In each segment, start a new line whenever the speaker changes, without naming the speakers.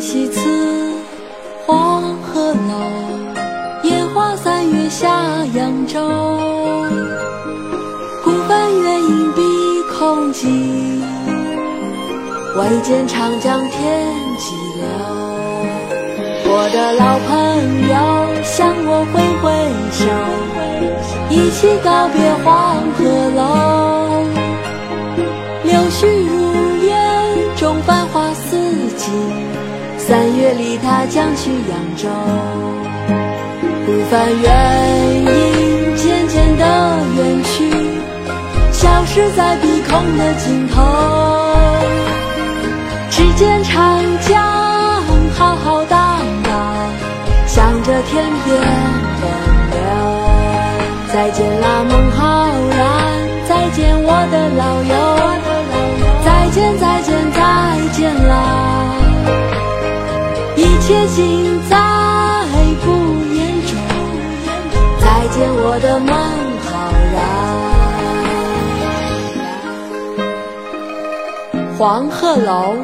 西辞黄鹤楼，烟花三月下扬州。孤帆远影碧空尽，唯见长江天际流。我的老朋友向我挥挥手，一起告别黄鹤楼。三月里他将去扬州。孤帆远影渐渐地远去，消失在碧空的尽头。只见长江浩浩荡荡，向着天边奔流。再见啦，孟浩然，再见我的老友。再见，再见，再见啦！一切尽在不言中。再见，我的孟浩然。黄鹤楼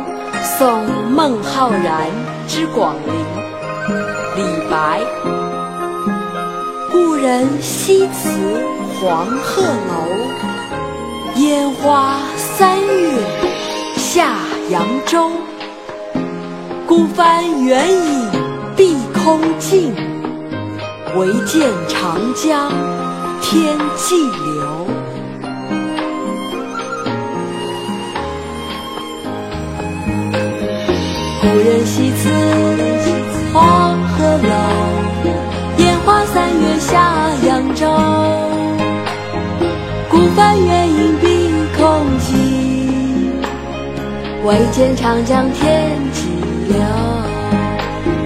送孟浩然之广陵。李白。故人西辞黄鹤楼，烟花三月下扬州。孤帆远影碧空尽，唯见长江天际流。故人西辞黄鹤楼，烟花三月下扬州。孤帆远影碧空尽，唯见长江天留。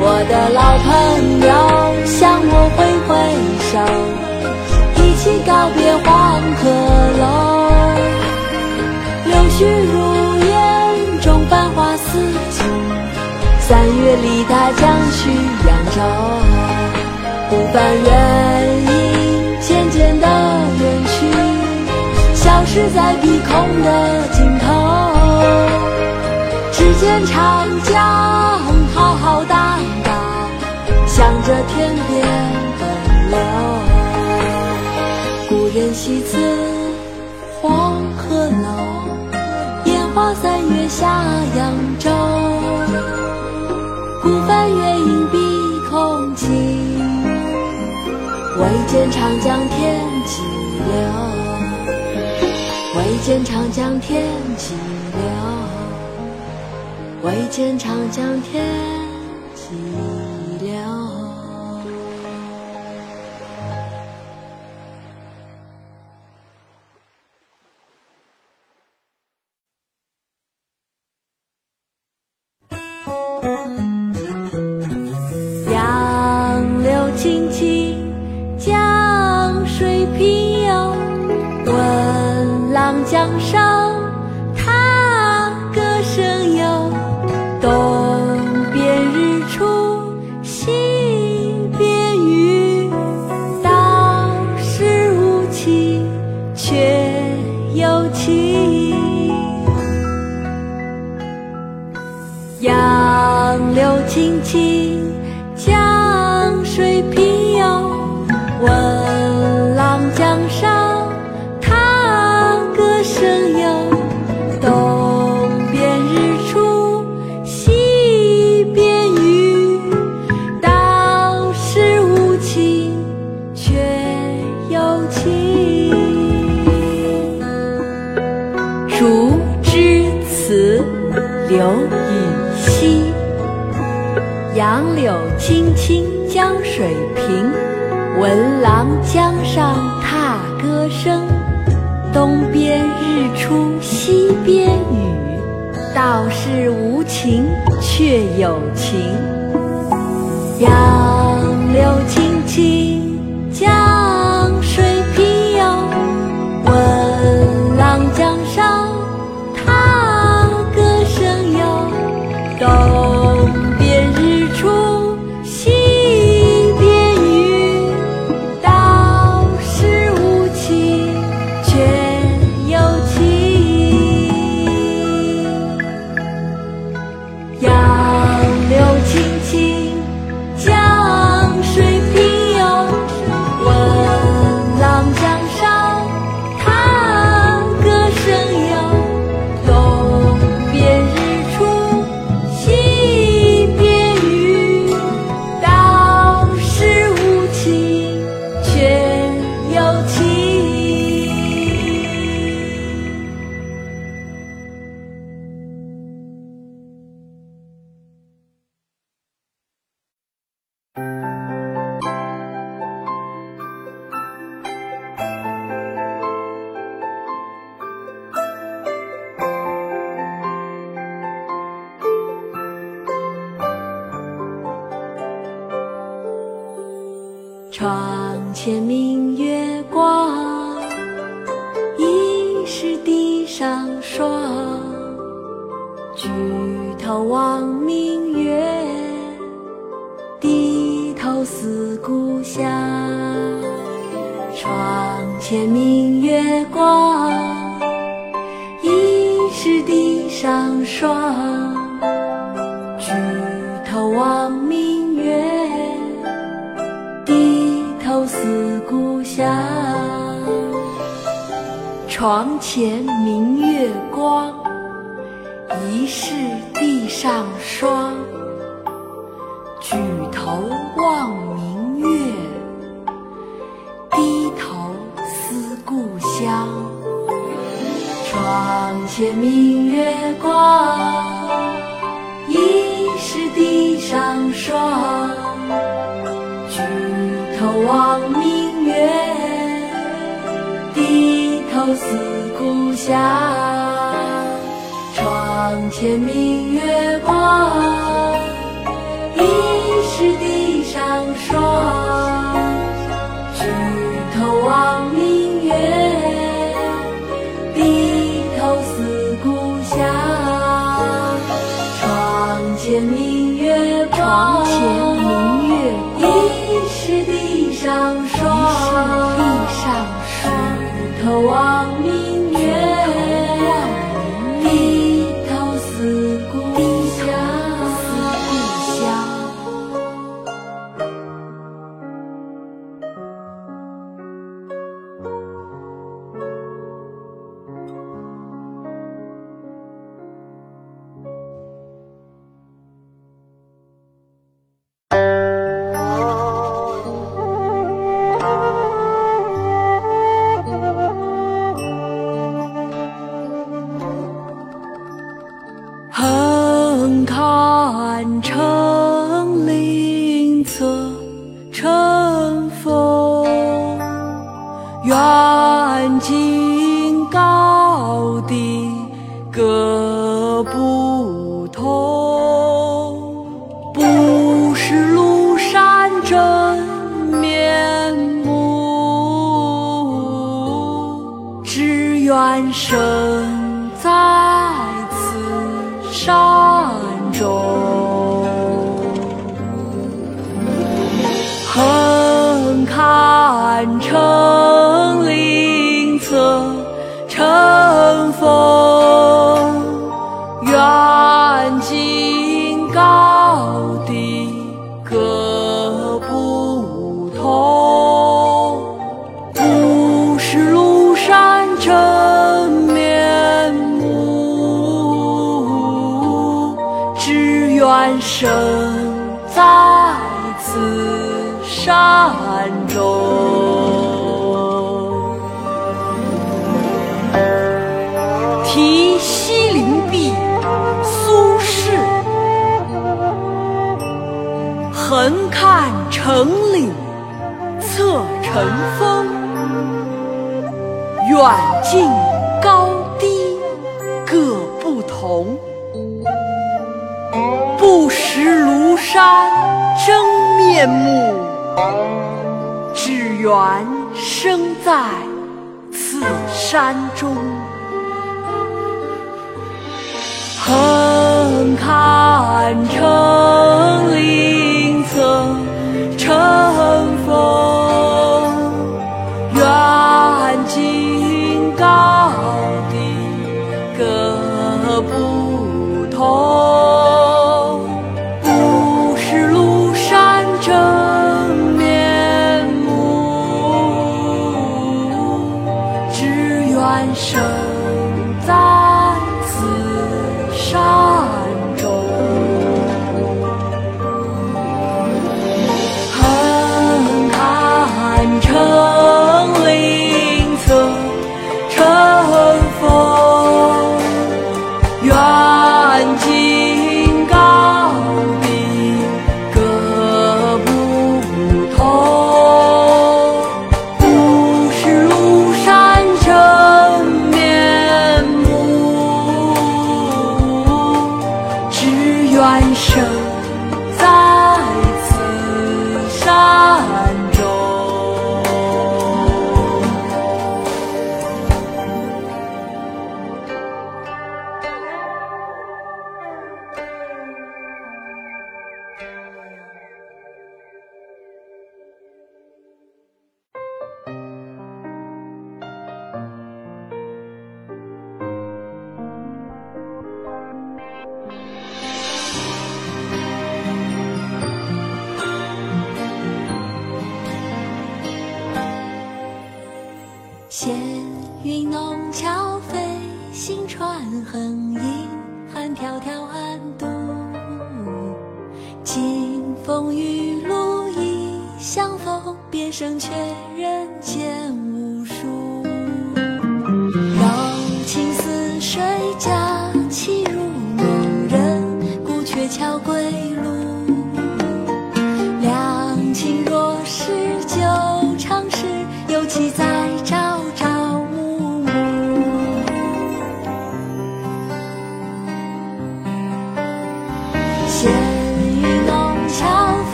我的老朋友向我挥挥手，一起告别黄鹤楼。柳絮如烟中繁花似锦，三月里他将去扬州。孤帆远影渐渐地远去，消失在碧空的。长江浩浩荡荡，向着天边奔流。故人西辞黄鹤楼，烟花三月下扬州。孤帆远影碧空尽，唯见长江天际流。唯见长江天际流。唯见长江天。却有情。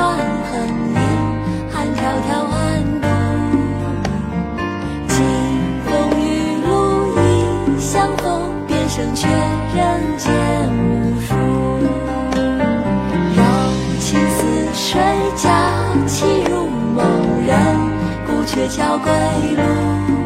行船横影，寒迢迢暗度。金风玉露一相逢，便胜却人间无数。柔情似水，佳期如梦，人孤鹊桥归路。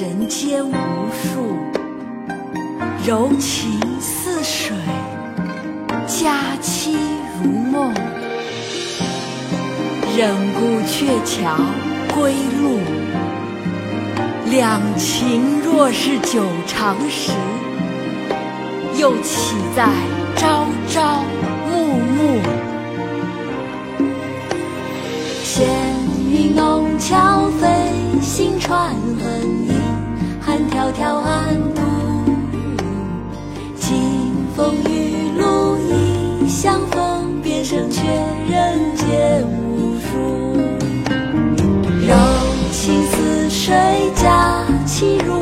人间无数。柔情似水，佳期如梦。忍顾鹊桥归路，两情若是久长时，又岂在朝朝暮暮。闲云弄巧，人间无数。柔情似水，佳期如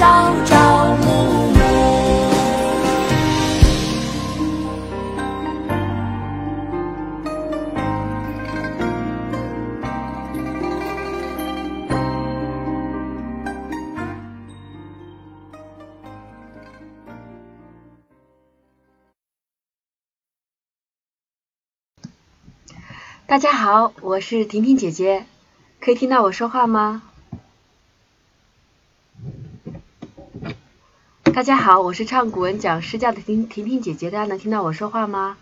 朝朝暮暮。
大家好，我是婷婷姐姐，可以听到我说话吗？大家好，我是唱古文讲诗教的婷婷婷姐姐，大家能听到我说话吗？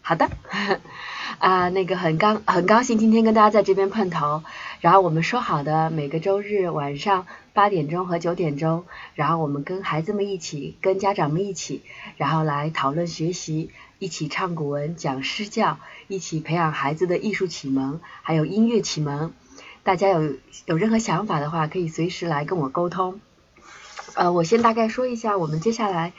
好的，啊，那个很高很高兴今天跟大家在这边碰头，然后我们说好的每个周日晚上八点钟和九点钟，然后我们跟孩子们一起，跟家长们一起，然后来讨论学习，一起唱古文讲诗教，一起培养孩子的艺术启蒙，还有音乐启蒙。大家有有任何想法的话，可以随时来跟我沟通。呃，我先大概说一下，我们接下来。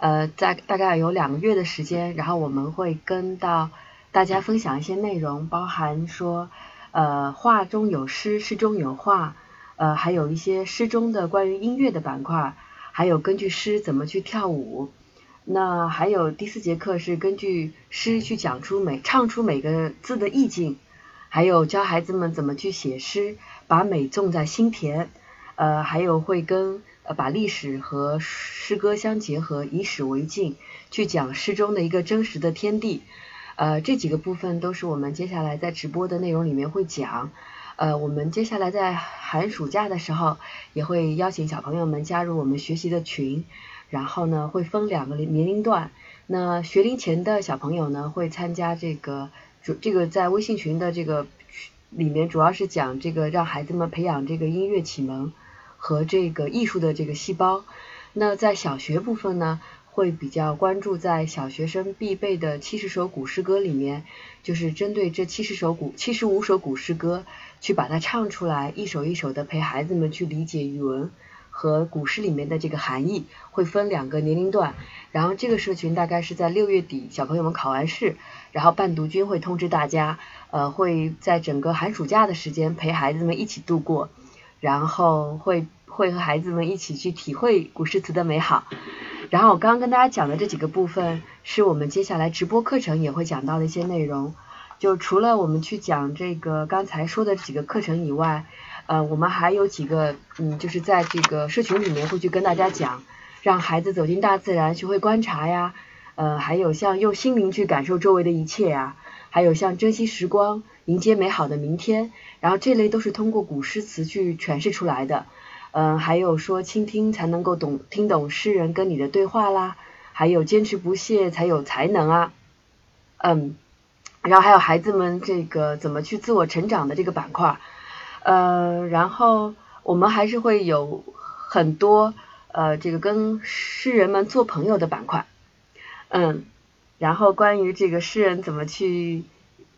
呃，在大概有两个月的时间，然后我们会跟到大家分享一些内容，包含说，呃，画中有诗，诗中有画，呃，还有一些诗中的关于音乐的板块，还有根据诗怎么去跳舞。那还有第四节课是根据诗去讲出每唱出每个字的意境，还有教孩子们怎么去写诗，把美种在心田。呃，还有会跟呃把历史和诗歌相结合，以史为镜，去讲诗中的一个真实的天地。呃，这几个部分都是我们接下来在直播的内容里面会讲。呃，我们接下来在寒暑假的时候，也会邀请小朋友们加入我们学习的群，然后呢会分两个年龄段。那学龄前的小朋友呢会参加这个主这个在微信群的这个里面，主要是讲这个让孩子们培养这个音乐启蒙和这个艺术的这个细胞。那在小学部分呢，会比较关注在小学生必备的七十首古诗歌里面，就是针对这七十首古七十五首古诗歌，去把它唱出来，一首一首的陪孩子们去理解语文。和古诗里面的这个含义会分两个年龄段，然后这个社群大概是在六月底，小朋友们考完试，然后伴读君会通知大家，呃，会在整个寒暑假的时间陪孩子们一起度过，然后会会和孩子们一起去体会古诗词的美好。然后我刚刚跟大家讲的这几个部分，是我们接下来直播课程也会讲到的一些内容。就除了我们去讲这个刚才说的几个课程以外。呃，我们还有几个，嗯，就是在这个社群里面会去跟大家讲，让孩子走进大自然，学会观察呀，呃，还有像用心灵去感受周围的一切呀，还有像珍惜时光，迎接美好的明天，然后这类都是通过古诗词去诠释出来的，嗯，还有说倾听才能够懂听懂诗人跟你的对话啦，还有坚持不懈才有才能啊，嗯，然后还有孩子们这个怎么去自我成长的这个板块。呃，然后我们还是会有很多呃，这个跟诗人们做朋友的板块，嗯，然后关于这个诗人怎么去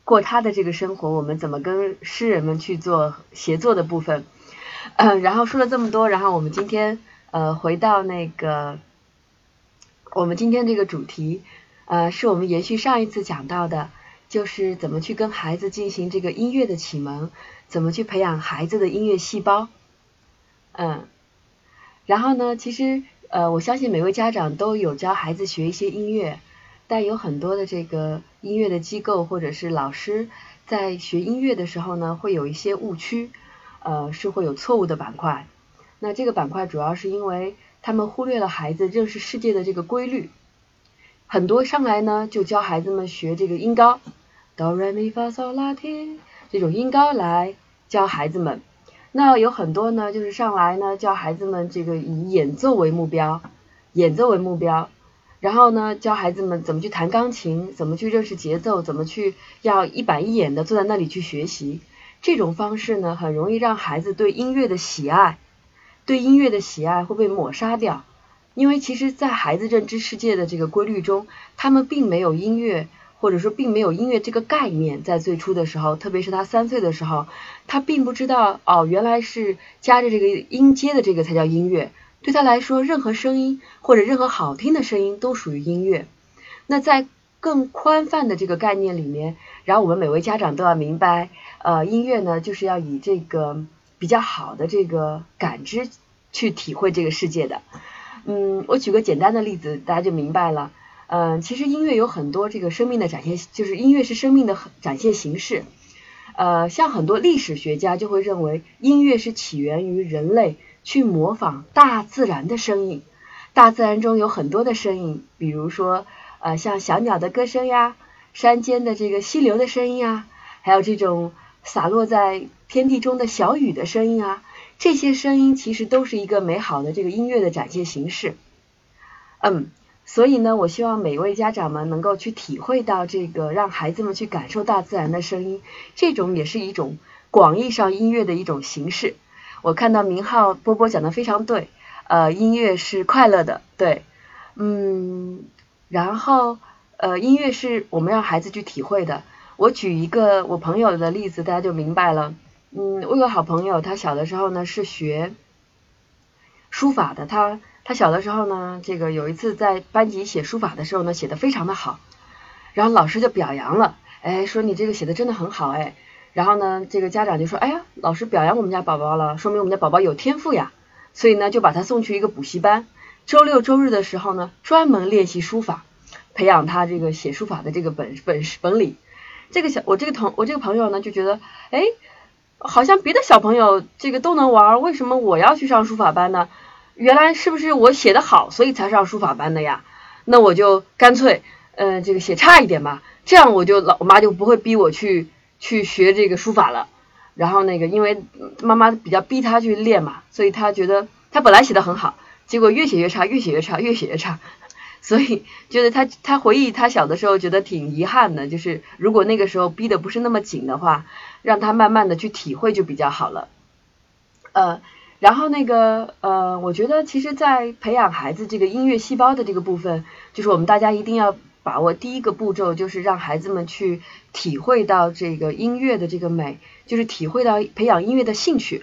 过他的这个生活，我们怎么跟诗人们去做协作的部分，嗯，然后说了这么多，然后我们今天呃回到那个我们今天这个主题，呃，是我们延续上一次讲到的，就是怎么去跟孩子进行这个音乐的启蒙。怎么去培养孩子的音乐细胞？嗯，然后呢，其实呃，我相信每位家长都有教孩子学一些音乐，但有很多的这个音乐的机构或者是老师在学音乐的时候呢，会有一些误区，呃，是会有错误的板块。那这个板块主要是因为他们忽略了孩子认识世界的这个规律，很多上来呢就教孩子们学这个音高，哆来咪发嗦拉提。这种音高来教孩子们，那有很多呢，就是上来呢教孩子们这个以演奏为目标，演奏为目标，然后呢教孩子们怎么去弹钢琴，怎么去认识节奏，怎么去要一板一眼的坐在那里去学习。这种方式呢，很容易让孩子对音乐的喜爱，对音乐的喜爱会被抹杀掉，因为其实，在孩子认知世界的这个规律中，他们并没有音乐。或者说并没有音乐这个概念，在最初的时候，特别是他三岁的时候，他并不知道哦，原来是加着这个音阶的这个才叫音乐。对他来说，任何声音或者任何好听的声音都属于音乐。那在更宽泛的这个概念里面，然后我们每位家长都要明白，呃，音乐呢就是要以这个比较好的这个感知去体会这个世界的。嗯，我举个简单的例子，大家就明白了。嗯，其实音乐有很多这个生命的展现，就是音乐是生命的展现形式。呃，像很多历史学家就会认为，音乐是起源于人类去模仿大自然的声音。大自然中有很多的声音，比如说呃，像小鸟的歌声呀，山间的这个溪流的声音啊，还有这种洒落在天地中的小雨的声音啊，这些声音其实都是一个美好的这个音乐的展现形式。嗯。所以呢，我希望每一位家长们能够去体会到这个，让孩子们去感受大自然的声音，这种也是一种广义上音乐的一种形式。我看到明浩波波讲的非常对，呃，音乐是快乐的，对，嗯，然后呃，音乐是我们让孩子去体会的。我举一个我朋友的例子，大家就明白了。嗯，我有个好朋友，他小的时候呢是学书法的，他。他小的时候呢，这个有一次在班级写书法的时候呢，写的非常的好，然后老师就表扬了，哎，说你这个写的真的很好，哎，然后呢，这个家长就说，哎呀，老师表扬我们家宝宝了，说明我们家宝宝有天赋呀，所以呢，就把他送去一个补习班，周六周日的时候呢，专门练习书法，培养他这个写书法的这个本本事本领。这个小我这个同我这个朋友呢，就觉得，哎，好像别的小朋友这个都能玩，为什么我要去上书法班呢？原来是不是我写的好，所以才上书法班的呀？那我就干脆，嗯，这个写差一点吧，这样我就老我妈就不会逼我去去学这个书法了。然后那个，因为妈妈比较逼他去练嘛，所以他觉得他本来写的很好，结果越写越差，越写越差，越写越差。
所以觉得他他回忆他小的时候觉得挺遗憾的，就是如果那个时候逼的不是那么紧的话，让他慢慢的去体会就比较好了。呃，然后那个呃，我觉得其实，在培养孩子这个音乐细胞的这个部分，就是我们大家一定要把握第一个步骤，就是让孩子们去体会到这个音乐的这个美，就是体会到培养音乐的兴趣。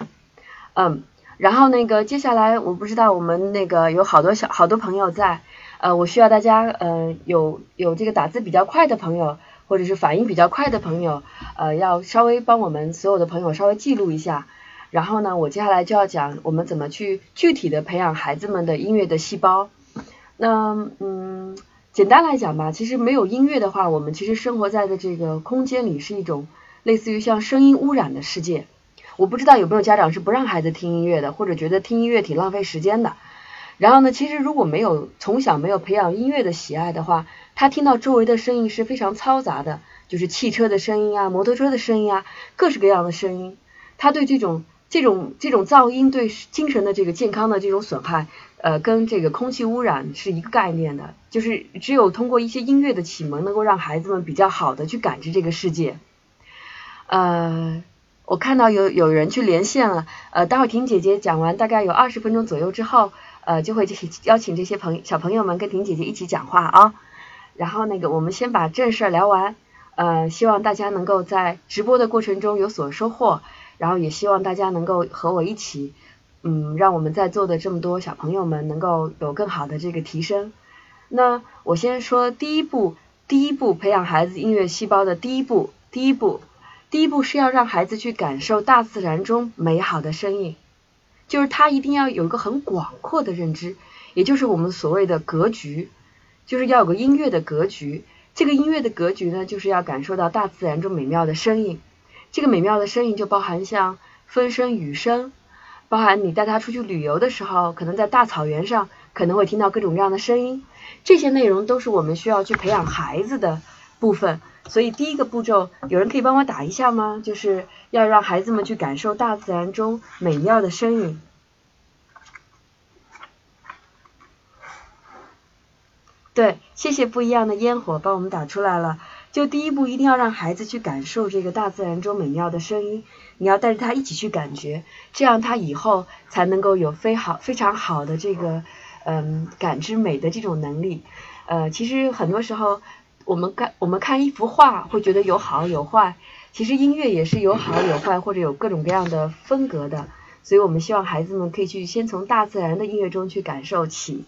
嗯，然后那个接下来我不知道我们那个有好多小好多朋友在，呃，我需要大家呃有有这个打字比较快的朋友，或者是反应比较快的朋友，呃，要稍微帮我们所有的朋友稍微记录一下。然后呢，我接下来就要讲我们怎么去具体的培养孩子们的音乐的细胞。那嗯，简单来讲吧，其实没有音乐的话，我们其实生活在的这个空间里是一种类似于像声音污染的世界。我不知道有没有家长是不让孩子听音乐的，或者觉得听音乐挺浪费时间的。然后呢，其实如果没有从小没有培养音乐的喜爱的话，他听到周围的声音是非常嘈杂的，就是汽车的声音啊，摩托车的声音啊，各式各样的声音，他对这种。这种这种噪音对精神的这个健康的这种损害，呃，跟这个空气污染是一个概念的。就是只有通过一些音乐的启蒙，能够让孩子们比较好的去感知这个世界。呃，我看到有有人去连线了，呃，待会婷姐姐讲完大概有二十分钟左右之后，呃，就会邀请这些朋小朋友们跟婷姐姐一起讲话啊。然后那个我们先把正事儿聊完，呃，希望大家能够在直播的过程中有所收获。然后也希望大家能够和我一起，嗯，让我们在座的这么多小朋友们能够有更好的这个提升。那我先说第一步，第一步培养孩子音乐细胞的第一步，第一步，第一步是要让孩子去感受大自然中美好的声音，就是他一定要有一个很广阔的认知，也就是我们所谓的格局，就是要有个音乐的格局。这个音乐的格局呢，就是要感受到大自然中美妙的声音。这个美妙的声音就包含像风声、雨声，包含你带他出去旅游的时候，可能在大草原上可能会听到各种各样的声音，这些内容都是我们需要去培养孩子的部分。所以第一个步骤，有人可以帮我打一下吗？就是要让孩子们去感受大自然中美妙的声音。对，谢谢不一样的烟火帮我们打出来了。就第一步，一定要让孩子去感受这个大自然中美妙的声音，你要带着他一起去感觉，这样他以后才能够有非好非常好的这个嗯感知美的这种能力。呃，其实很多时候我们看我们看一幅画会觉得有好有坏，其实音乐也是有好有坏或者有各种各样的风格的，所以我们希望孩子们可以去先从大自然的音乐中去感受起。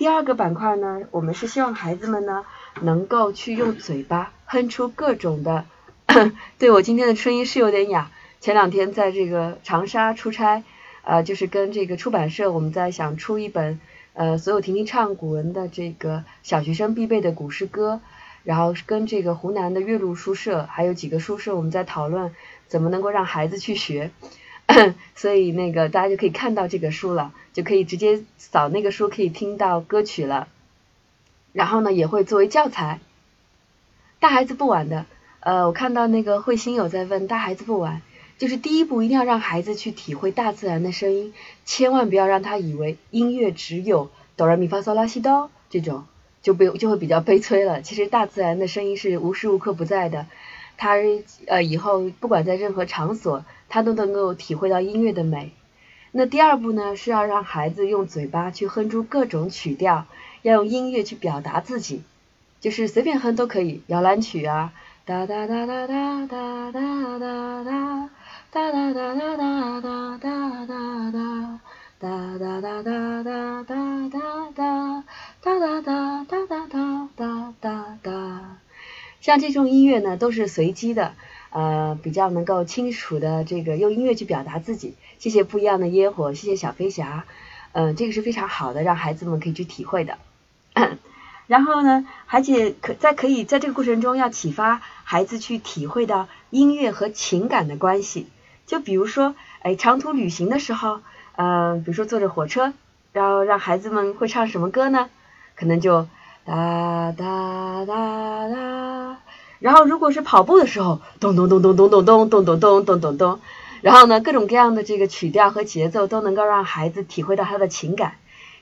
第二个板块呢，我们是希望孩子们呢。能够去用嘴巴哼出各种的，对我今天的声音是有点哑。前两天在这个长沙出差，呃，就是跟这个出版社，我们在想出一本呃所有婷婷唱古文的这个小学生必备的古诗歌，然后跟这个湖南的岳麓书社还有几个书社，我们在讨论怎么能够让孩子去学，所以那个大家就可以看到这个书了，就可以直接扫那个书可以听到歌曲了。然后呢，也会作为教材。大孩子不玩的，呃，我看到那个慧心有在问，大孩子不玩，就是第一步一定要让孩子去体会大自然的声音，千万不要让他以为音乐只有哆来咪发嗦拉西哆这种，就不就会比较悲催了。其实大自然的声音是无时无刻不在的，他呃以后不管在任何场所，他都能够体会到音乐的美。那第二步呢，是要让孩子用嘴巴去哼出各种曲调。要用音乐去表达自己，就是随便哼都可以，摇篮曲啊，哒哒哒哒哒哒哒哒哒，哒哒哒哒哒哒哒哒哒，哒哒哒哒哒哒哒哒，哒哒哒哒哒哒哒哒。像这种音乐呢，都是随机的，呃，比较能够清楚的这个用音乐去表达自己。谢谢不一样的烟火，谢谢小飞侠，嗯，这个是非常好的，让孩子们可以去体会的。然后呢，而且可在可以在这个过程中要启发孩子去体会到音乐和情感的关系。就比如说，哎，长途旅行的时候，嗯，比如说坐着火车，然后让孩子们会唱什么歌呢？可能就哒哒哒哒。然后如果是跑步的时候，咚咚咚咚咚咚咚咚咚咚咚咚咚。然后呢，各种各样的这个曲调和节奏都能够让孩子体会到他的情感。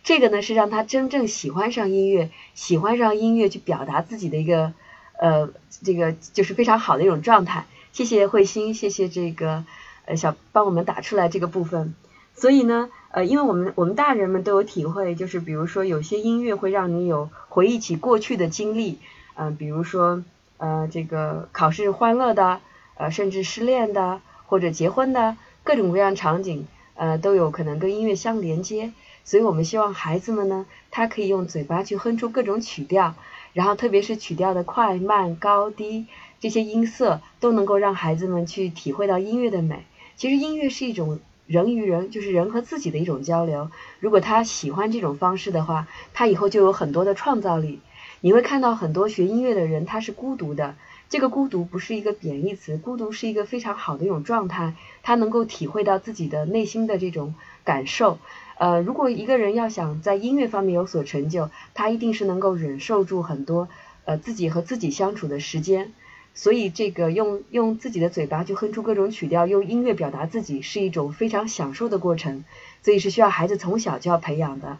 这个呢是让他真正喜欢上音乐，喜欢上音乐去表达自己的一个呃这个就是非常好的一种状态。谢谢慧心，谢谢这个呃小帮我们打出来这个部分。所以呢，呃，因为我们我们大人们都有体会，就是比如说有些音乐会让你有回忆起过去的经历，嗯，比如说呃这个考试欢乐的，呃甚至失恋的或者结婚的各种各样场景，呃都有可能跟音乐相连接。所以我们希望孩子们呢，他可以用嘴巴去哼出各种曲调，然后特别是曲调的快慢高低这些音色，都能够让孩子们去体会到音乐的美。其实音乐是一种人与人，就是人和自己的一种交流。如果他喜欢这种方式的话，他以后就有很多的创造力。你会看到很多学音乐的人，他是孤独的。这个孤独不是一个贬义词，孤独是一个非常好的一种状态，他能够体会到自己的内心的这种感受。呃，如果一个人要想在音乐方面有所成就，他一定是能够忍受住很多呃自己和自己相处的时间。所以这个用用自己的嘴巴去哼出各种曲调，用音乐表达自己是一种非常享受的过程。所以是需要孩子从小就要培养的。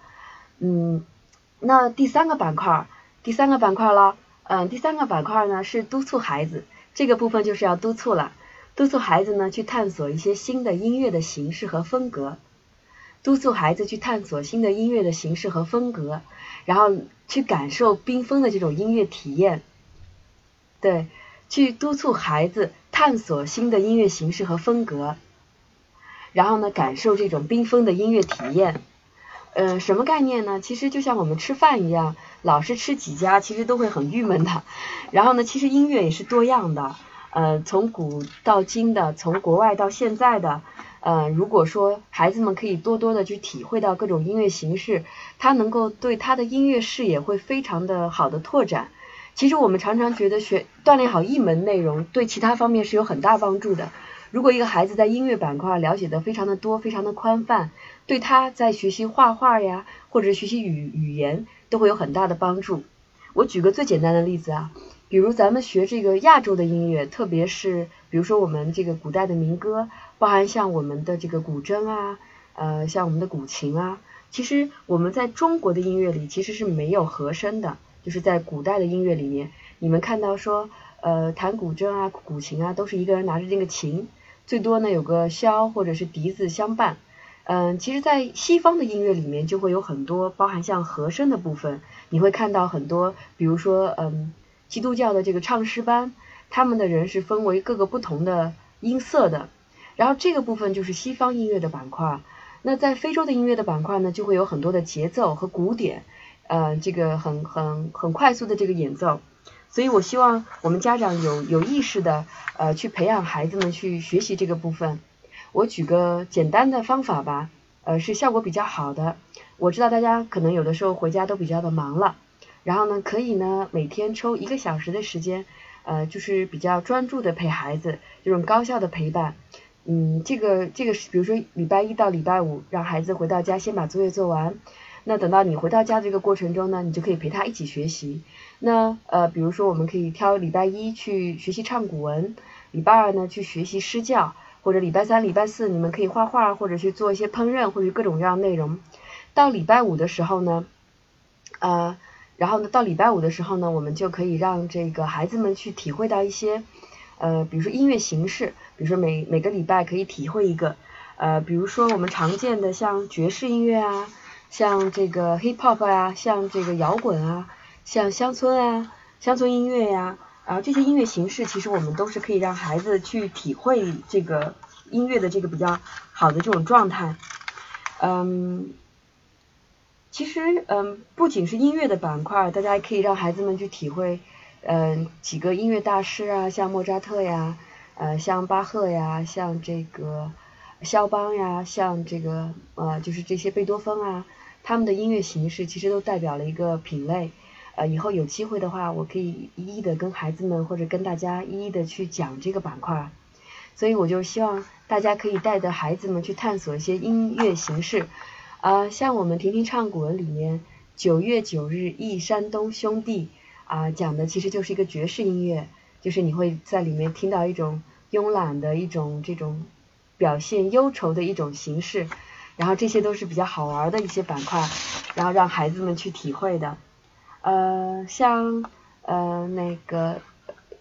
嗯，那第三个板块，第三个板块了，嗯，第三个板块呢是督促孩子，这个部分就是要督促了，督促孩子呢去探索一些新的音乐的形式和风格。督促孩子去探索新的音乐的形式和风格，然后去感受缤纷的这种音乐体验。对，去督促孩子探索新的音乐形式和风格，然后呢，感受这种缤纷的音乐体验。呃，什么概念呢？其实就像我们吃饭一样，老是吃几家，其实都会很郁闷的。然后呢，其实音乐也是多样的，呃，从古到今的，从国外到现在的。呃，如果说孩子们可以多多的去体会到各种音乐形式，他能够对他的音乐视野会非常的好的拓展。其实我们常常觉得学锻炼好一门内容，对其他方面是有很大帮助的。如果一个孩子在音乐板块了解的非常的多，非常的宽泛，对他在学习画画呀，或者学习语语言，都会有很大的帮助。我举个最简单的例子啊，比如咱们学这个亚洲的音乐，特别是比如说我们这个古代的民歌。包含像我们的这个古筝啊，呃，像我们的古琴啊，其实我们在中国的音乐里其实是没有和声的，就是在古代的音乐里面，你们看到说，呃，弹古筝啊、古琴啊，都是一个人拿着这个琴，最多呢有个箫或者是笛子相伴。嗯，其实，在西方的音乐里面就会有很多包含像和声的部分，你会看到很多，比如说，嗯，基督教的这个唱诗班，他们的人是分为各个不同的音色的。然后这个部分就是西方音乐的板块，那在非洲的音乐的板块呢，就会有很多的节奏和鼓点，呃，这个很很很快速的这个演奏，所以我希望我们家长有有意识的呃去培养孩子们去学习这个部分。我举个简单的方法吧，呃，是效果比较好的。我知道大家可能有的时候回家都比较的忙了，然后呢，可以呢每天抽一个小时的时间，呃，就是比较专注的陪孩子，这种高效的陪伴。嗯，这个这个是，比如说礼拜一到礼拜五，让孩子回到家先把作业做完。那等到你回到家这个过程中呢，你就可以陪他一起学习。那呃，比如说我们可以挑礼拜一去学习唱古文，礼拜二呢去学习诗教，或者礼拜三、礼拜四你们可以画画，或者去做一些烹饪，或者各种各样内容。到礼拜五的时候呢，呃，然后呢到礼拜五的时候呢，我们就可以让这个孩子们去体会到一些。呃，比如说音乐形式，比如说每每个礼拜可以体会一个，呃，比如说我们常见的像爵士音乐啊，像这个 hip hop 啊，像这个摇滚啊，像乡村啊，乡村音乐呀，啊这些音乐形式其实我们都是可以让孩子去体会这个音乐的这个比较好的这种状态，嗯，其实嗯不仅是音乐的板块，大家也可以让孩子们去体会。嗯，几个音乐大师啊，像莫扎特呀，呃，像巴赫呀，像这个肖邦呀，像这个呃，就是这些贝多芬啊，他们的音乐形式其实都代表了一个品类。呃，以后有机会的话，我可以一一的跟孩子们或者跟大家一一的去讲这个板块。所以我就希望大家可以带着孩子们去探索一些音乐形式。呃，像我们《婷婷唱古文》里面，九月九日忆山东兄弟。啊，讲的其实就是一个爵士音乐，就是你会在里面听到一种慵懒的一种这种表现忧愁的一种形式。然后这些都是比较好玩的一些板块，然后让孩子们去体会的。呃，像呃那个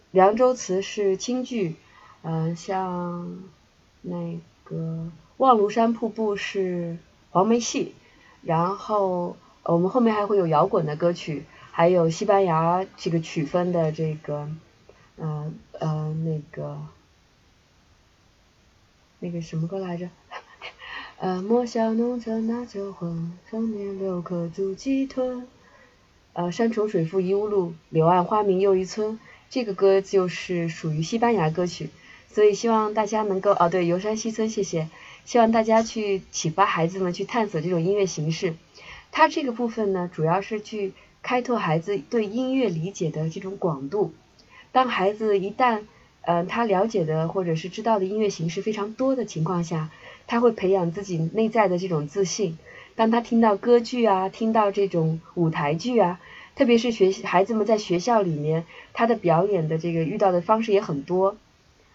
凉州词是京剧，嗯，像那个望庐山瀑布是黄梅戏，然后我们后面还会有摇滚的歌曲，还有西班牙这个曲风的这个，呃呃那个那个什么歌来着？呃，莫笑农家那酒浑，丰年留客足鸡豚。呃，山重水复疑无路，柳暗花明又一村。这个歌就是属于西班牙歌曲，所以希望大家能够哦，对，游山西村，谢谢。希望大家去启发孩子们去探索这种音乐形式。它这个部分呢，主要是去开拓孩子对音乐理解的这种广度。当孩子一旦嗯，他了解的或者是知道的音乐形式非常多的情况下，他会培养自己内在的这种自信。当他听到歌剧啊，听到这种舞台剧啊，特别是学孩子们在学校里面，他的表演的这个遇到的方式也很多，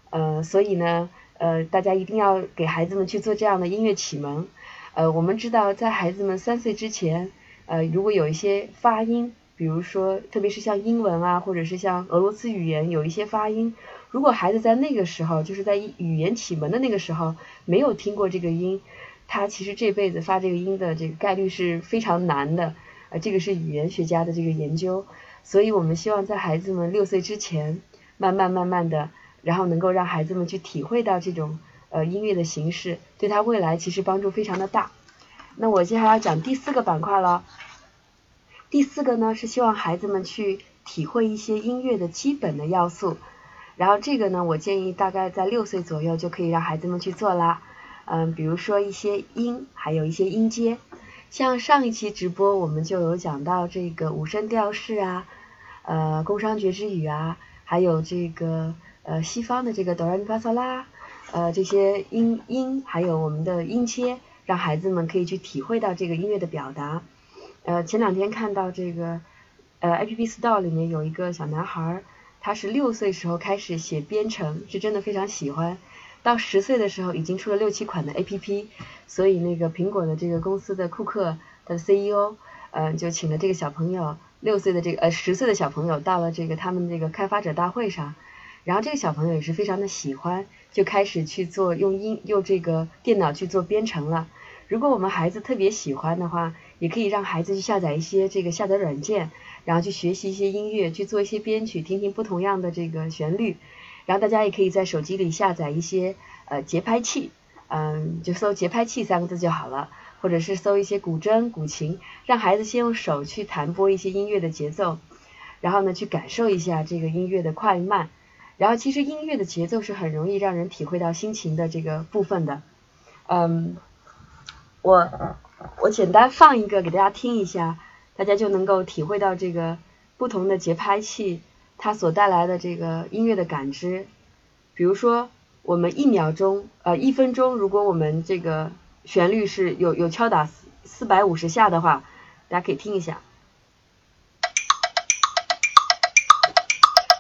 呃，所以呢，呃，大家一定要给孩子们去做这样的音乐启蒙。呃，我们知道在孩子们三岁之前，呃，如果有一些发音，比如说特别是像英文啊，或者是像俄罗斯语言有一些发音。如果孩子在那个时候，就是在语言启蒙的那个时候，没有听过这个音，他其实这辈子发这个音的这个概率是非常难的。呃，这个是语言学家的这个研究，所以我们希望在孩子们六岁之前，慢慢慢慢的，然后能够让孩子们去体会到这种呃音乐的形式，对他未来其实帮助非常的大。那我接下来要讲第四个板块了。第四个呢是希望孩子们去体会一些音乐的基本的要素。然后这个呢，我建议大概在六岁左右就可以让孩子们去做啦。嗯，比如说一些音，还有一些音阶。像上一期直播我们就有讲到这个五声调式啊，呃，宫商角徵羽啊，还有这个呃西方的这个哆来咪发嗦拉，呃这些音音，还有我们的音阶，让孩子们可以去体会到这个音乐的表达。呃，前两天看到这个呃 A P P Store 里面有一个小男孩。他是六岁时候开始写编程，是真的非常喜欢。到十岁的时候已经出了六七款的 APP，所以那个苹果的这个公司的库克的 CEO，嗯，就请了这个小朋友，六岁的这个呃十岁的小朋友到了这个他们这个开发者大会上，然后这个小朋友也是非常的喜欢，就开始去做用音用这个电脑去做编程了。如果我们孩子特别喜欢的话，也可以让孩子去下载一些这个下载软件。然后去学习一些音乐，去做一些编曲，听听不同样的这个旋律。然后大家也可以在手机里下载一些呃节拍器，嗯，就搜节拍器三个字就好了，或者是搜一些古筝、古琴，让孩子先用手去弹拨一些音乐的节奏，然后呢去感受一下这个音乐的快慢。然后其实音乐的节奏是很容易让人体会到心情的这个部分的。嗯，我我简单放一个给大家听一下。大家就能够体会到这个不同的节拍器它所带来的这个音乐的感知。比如说，我们一秒钟，呃，一分钟，如果我们这个旋律是有有敲打四四百五十下的话，大家可以听一下，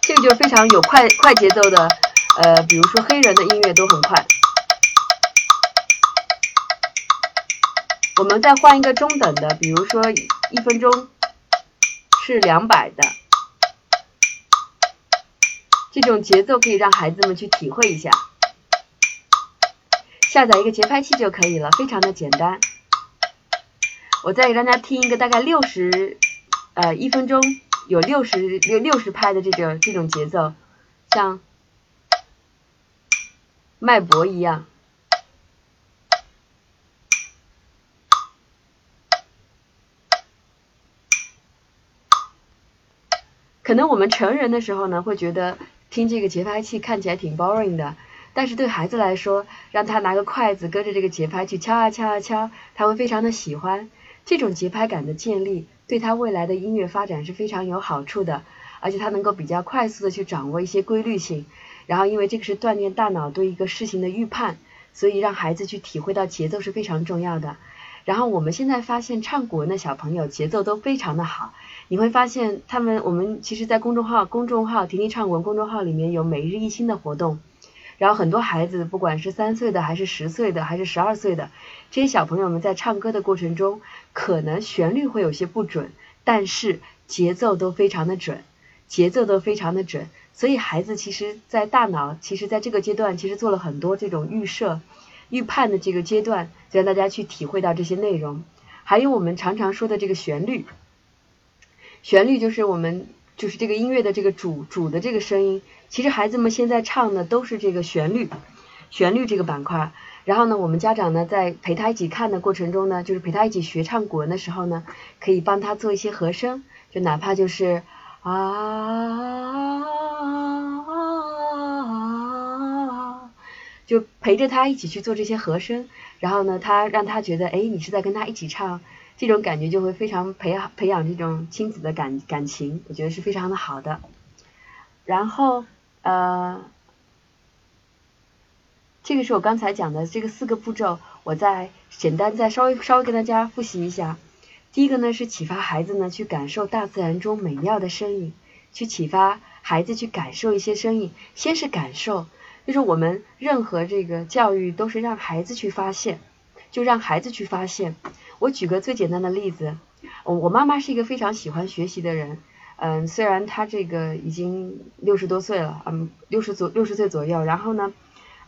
这个就非常有快快节奏的，呃，比如说黑人的音乐都很快。我们再换一个中等的，比如说一分钟是两百的，这种节奏可以让孩子们去体会一下。下载一个节拍器就可以了，非常的简单。我再给大家听一个大概六十，呃，一分钟有六十六六十拍的这种这种节奏，像脉搏一样。可能我们成人的时候呢，会觉得听这个节拍器看起来挺 boring 的，但是对孩子来说，让他拿个筷子跟着这个节拍去敲啊敲啊敲，他会非常的喜欢。这种节拍感的建立，对他未来的音乐发展是非常有好处的，而且他能够比较快速的去掌握一些规律性。然后，因为这个是锻炼大脑对一个事情的预判，所以让孩子去体会到节奏是非常重要的。然后我们现在发现唱古文的小朋友节奏都非常的好。你会发现，他们我们其实，在公众号公众号“婷婷唱古文”公众号里面有每日一新的活动，然后很多孩子，不管是三岁的，还是十岁的，还是十二岁的，这些小朋友们在唱歌的过程中，可能旋律会有些不准，但是节奏都非常的准，节奏都非常的准。所以孩子其实，在大脑，其实在这个阶段，其实做了很多这种预设、预判的这个阶段，让大家去体会到这些内容。还有我们常常说的这个旋律，旋律就是我们就是这个音乐的这个主主的这个声音。其实孩子们现在唱的都是这个旋律，旋律这个板块。然后呢，我们家长呢在陪他一起看的过程中呢，就是陪他一起学唱古文的时候呢，可以帮他做一些和声，就哪怕就是啊，就陪着他一起去做这些和声。然后呢，他让他觉得，哎，你是在跟他一起唱，这种感觉就会非常培养培养这种亲子的感感情，我觉得是非常的好的。然后。呃，这个是我刚才讲的这个四个步骤，我再简单再稍微稍微跟大家复习一下。第一个呢是启发孩子呢去感受大自然中美妙的声音，去启发孩子去感受一些声音。先是感受，就是我们任何这个教育都是让孩子去发现，就让孩子去发现。我举个最简单的例子，我我妈妈是一个非常喜欢学习的人。嗯，虽然她这个已经六十多岁了，嗯，六十左六十岁左右，然后呢，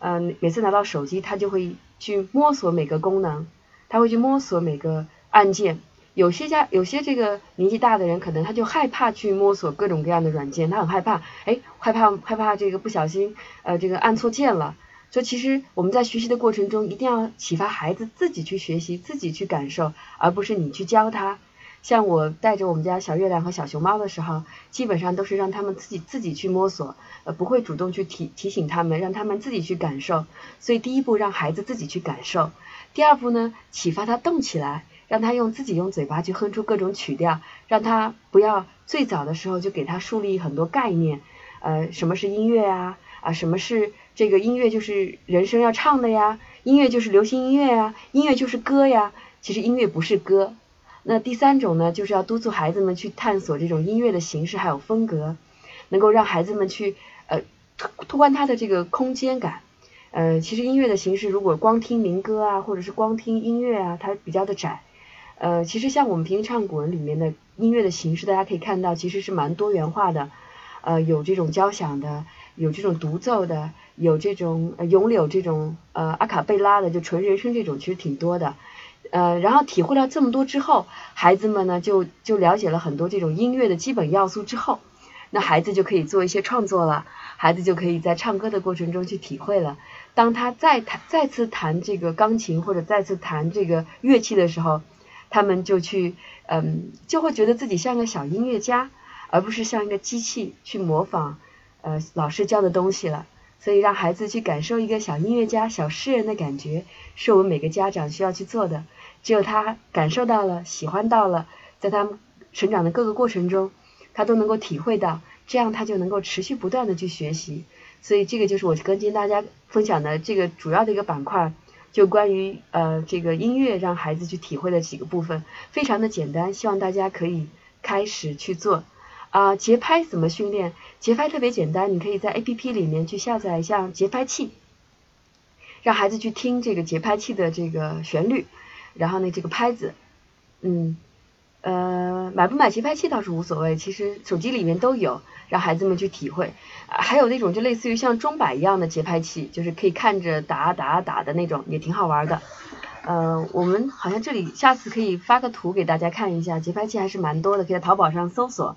嗯，每次拿到手机，她就会去摸索每个功能，她会去摸索每个按键。有些家有些这个年纪大的人，可能他就害怕去摸索各种各样的软件，他很害怕，哎，害怕害怕这个不小心呃这个按错键了。所以其实我们在学习的过程中，一定要启发孩子自己去学习，自己去感受，而不是你去教他。像我带着我们家小月亮和小熊猫的时候，基本上都是让他们自己自己去摸索，呃，不会主动去提提醒他们，让他们自己去感受。所以第一步让孩子自己去感受，第二步呢，启发他动起来，让他用自己用嘴巴去哼出各种曲调，让他不要最早的时候就给他树立很多概念，呃，什么是音乐啊？啊，什么是这个音乐就是人生要唱的呀？音乐就是流行音乐呀？音乐就是歌呀？其实音乐不是歌。那第三种呢，就是要督促孩子们去探索这种音乐的形式还有风格，能够让孩子们去呃拓拓宽他的这个空间感。呃，其实音乐的形式如果光听民歌啊，或者是光听音乐啊，它比较的窄。呃，其实像我们平时唱古文里面的音乐的形式，大家可以看到其实是蛮多元化的。呃，有这种交响的，有这种独奏的，有这种咏柳这种呃阿卡贝拉的，就纯人声这种，其实挺多的。呃，然后体会了这么多之后，孩子们呢就就了解了很多这种音乐的基本要素之后，那孩子就可以做一些创作了，孩子就可以在唱歌的过程中去体会了。当他再弹再次弹这个钢琴或者再次弹这个乐器的时候，他们就去嗯就会觉得自己像个小音乐家，而不是像一个机器去模仿呃老师教的东西了。所以让孩子去感受一个小音乐家、小诗人的感觉，是我们每个家长需要去做的。只有他感受到了、喜欢到了，在他成长的各个过程中，他都能够体会到，这样他就能够持续不断的去学习。所以这个就是我跟今天大家分享的这个主要的一个板块，就关于呃这个音乐让孩子去体会的几个部分，非常的简单，希望大家可以开始去做。啊，节拍怎么训练？节拍特别简单，你可以在 A P P 里面去下载一下节拍器，让孩子去听这个节拍器的这个旋律。然后呢，这个拍子，嗯，呃，买不买节拍器倒是无所谓，其实手机里面都有，让孩子们去体会。还有那种就类似于像钟摆一样的节拍器，就是可以看着打打打的那种，也挺好玩的。呃，我们好像这里下次可以发个图给大家看一下，节拍器还是蛮多的，可以在淘宝上搜索。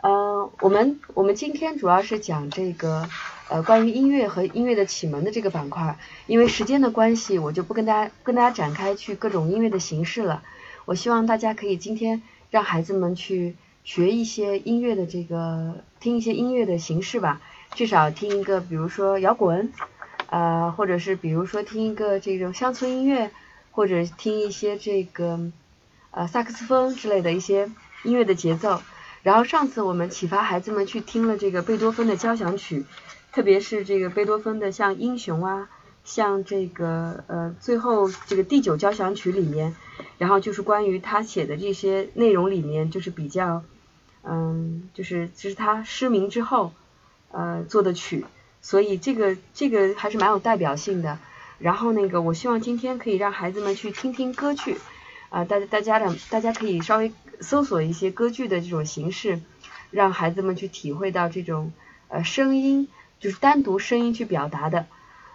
呃，我们我们今天主要是讲这个。呃，关于音乐和音乐的启蒙的这个板块，因为时间的关系，我就不跟大家跟大家展开去各种音乐的形式了。我希望大家可以今天让孩子们去学一些音乐的这个，听一些音乐的形式吧。至少听一个，比如说摇滚，呃，或者是比如说听一个这种乡村音乐，或者听一些这个呃萨克斯风之类的一些音乐的节奏。然后上次我们启发孩子们去听了这个贝多芬的交响曲。特别是这个贝多芬的像英雄啊，像这个呃最后这个第九交响曲里面，然后就是关于他写的这些内容里面，就是比较嗯，就是这是他失明之后呃做的曲，所以这个这个还是蛮有代表性的。然后那个我希望今天可以让孩子们去听听歌剧，啊，大家大家的大家可以稍微搜索一些歌剧的这种形式，让孩子们去体会到这种呃声音，就是单独声音去表达的。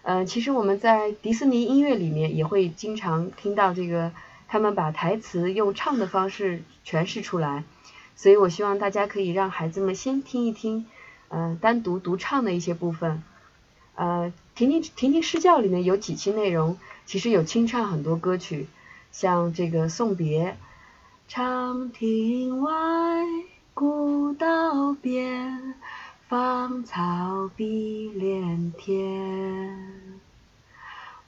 嗯，其实我们在迪士尼音乐里面也会经常听到这个，他们把台词用唱的方式诠释出来，所以我希望大家可以让孩子们先听一听，呃，单独独唱的一些部分，呃，婷婷婷婷诗教里面有几期内容，其实有清唱很多歌曲，像这个送别，长亭外，古道边。芳草碧连天，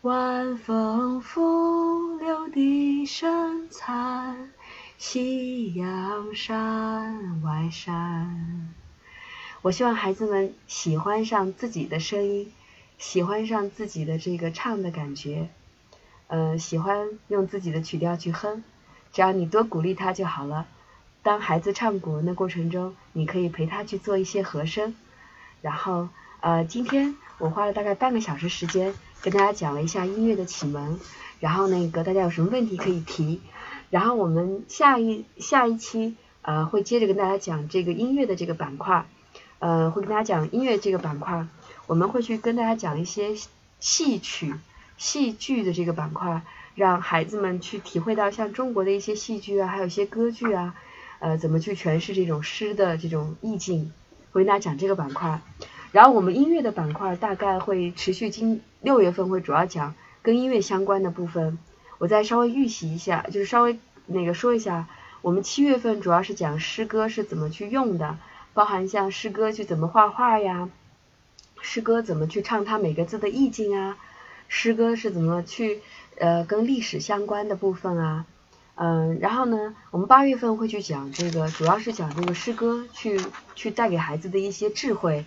晚风拂柳笛声残，夕阳山外山。我希望孩子们喜欢上自己的声音，喜欢上自己的这个唱的感觉，呃，喜欢用自己的曲调去哼，只要你多鼓励他就好了。当孩子唱古文的过程中，你可以陪他去做一些和声。然后，呃，今天我花了大概半个小时时间跟大家讲了一下音乐的启蒙。然后那个大家有什么问题可以提。然后我们下一下一期呃会接着跟大家讲这个音乐的这个板块，呃会跟大家讲音乐这个板块，我们会去跟大家讲一些戏曲、戏剧的这个板块，让孩子们去体会到像中国的一些戏剧啊，还有一些歌剧啊。呃，怎么去诠释这种诗的这种意境？会跟大家讲这个板块。然后我们音乐的板块大概会持续，今六月份会主要讲跟音乐相关的部分。我再稍微预习一下，就是稍微那个说一下，我们七月份主要是讲诗歌是怎么去用的，包含像诗歌去怎么画画呀，诗歌怎么去唱它每个字的意境啊，诗歌是怎么去呃跟历史相关的部分啊。嗯，然后呢，我们八月份会去讲这个，主要是讲这个诗歌，去去带给孩子的一些智慧，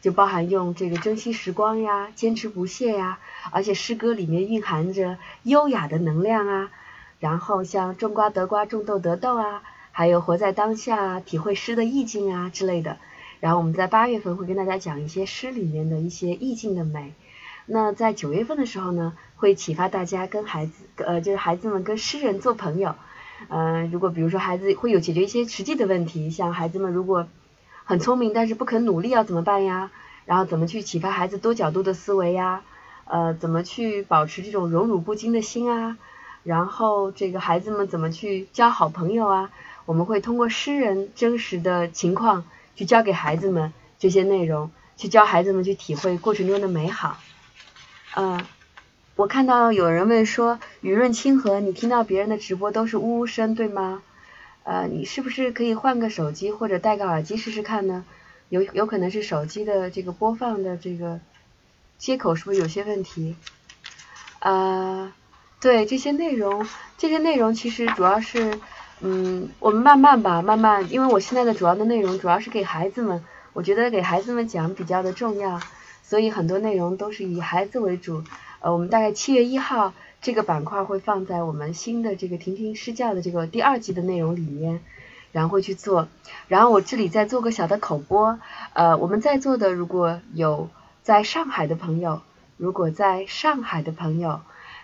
就包含用这个珍惜时光呀，坚持不懈呀，而且诗歌里面蕴含着优雅的能量啊，然后像种瓜得瓜，种豆得豆啊，还有活在当下，体会诗的意境啊之类的。然后我们在八月份会跟大家讲一些诗里面的一些意境的美。那在九月份的时候呢，会启发大家跟孩子，呃，就是孩子们跟诗人做朋友。嗯，如果比如说孩子会有解决一些实际的问题，像孩子们如果很聪明但是不肯努力要怎么办呀？然后怎么去启发孩子多角度的思维呀？呃，怎么去保持这种荣辱不惊的心啊？然后这个孩子们怎么去交好朋友啊？我们会通过诗人真实的情况去教给孩子们这些内容，去教孩子们去体会过程中的美好。嗯，我看到有人问说，雨润清河，你听到别人的直播都是呜呜声，对吗？呃，你是不是可以换个手机或者戴个耳机试试看呢？有有可能是手机的这个播放的这个接口是不是有些问题？呃，对这些内容，这些内容其实主要是，嗯，我们慢慢吧，慢慢，因为我现在的主要的内容主要是给孩子们，我觉得给孩子们讲比较的重要。所以很多内容都是以孩子为主，呃，我们大概七月一号这个板块会放在我们新的这个婷婷施教的这个第二季的内容里面，然后会去做。然后我这里再做个小的口播，呃，我们在座的如果有在上海的朋友，如果在上海的朋友，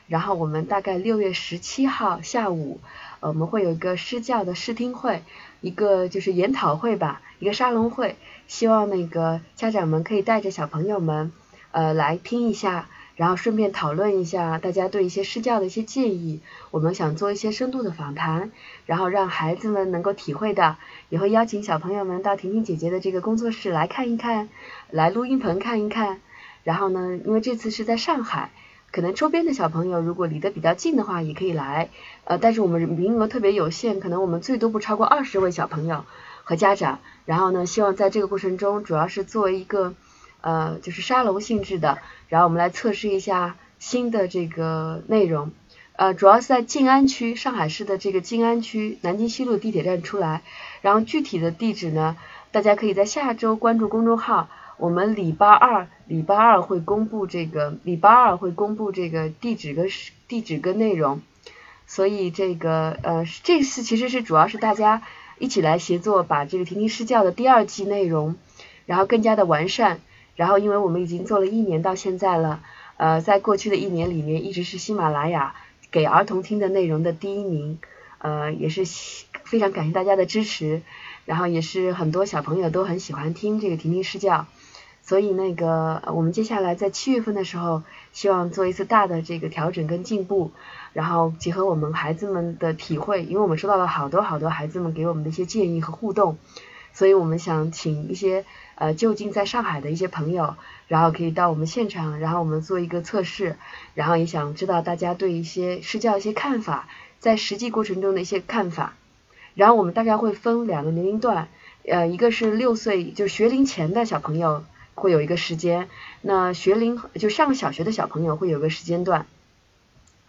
然后我们大概六月十七号下午，呃，我们会有一个施教的试听会，一个就是研讨会吧，一个沙龙会。希望那个家长们可以带着小朋友们，呃，来听一下，然后顺便讨论一下大家对一些施教的一些建议。我们想做一些深度的访谈，然后让孩子们能够体会到，也会邀请小朋友们到婷婷姐姐的这个工作室来看一看，来录音棚看一看。然后呢，因为这次是在上海，可能周边的小朋友如果离得比较近的话，也可以来。呃，但是我们名额特别有限，可能我们最多不超过二十位小朋友。和家长，然后呢，希望在这个过程中，主要是作为一个呃，就是沙龙性质的，然后我们来测试一下新的这个内容，呃，主要是在静安区，上海市的这个静安区南京西路地铁站出来，然后具体的地址呢，大家可以在下周关注公众号，我们礼拜二礼拜二会公布这个礼拜二会公布这个地址跟地址跟内容，所以这个呃，这次其实是主要是大家。一起来协作，把这个婷婷施教的第二季内容，然后更加的完善，然后因为我们已经做了一年到现在了，呃，在过去的一年里面一直是喜马拉雅给儿童听的内容的第一名，呃，也是非常感谢大家的支持，然后也是很多小朋友都很喜欢听这个婷婷试教。所以那个，我们接下来在七月份的时候，希望做一次大的这个调整跟进步，然后结合我们孩子们的体会，因为我们收到了好多好多孩子们给我们的一些建议和互动，所以我们想请一些呃就近在上海的一些朋友，然后可以到我们现场，然后我们做一个测试，然后也想知道大家对一些施教一些看法，在实际过程中的一些看法，然后我们大概会分两个年龄段，呃，一个是六岁就学龄前的小朋友。会有一个时间，那学龄就上小学的小朋友会有个时间段。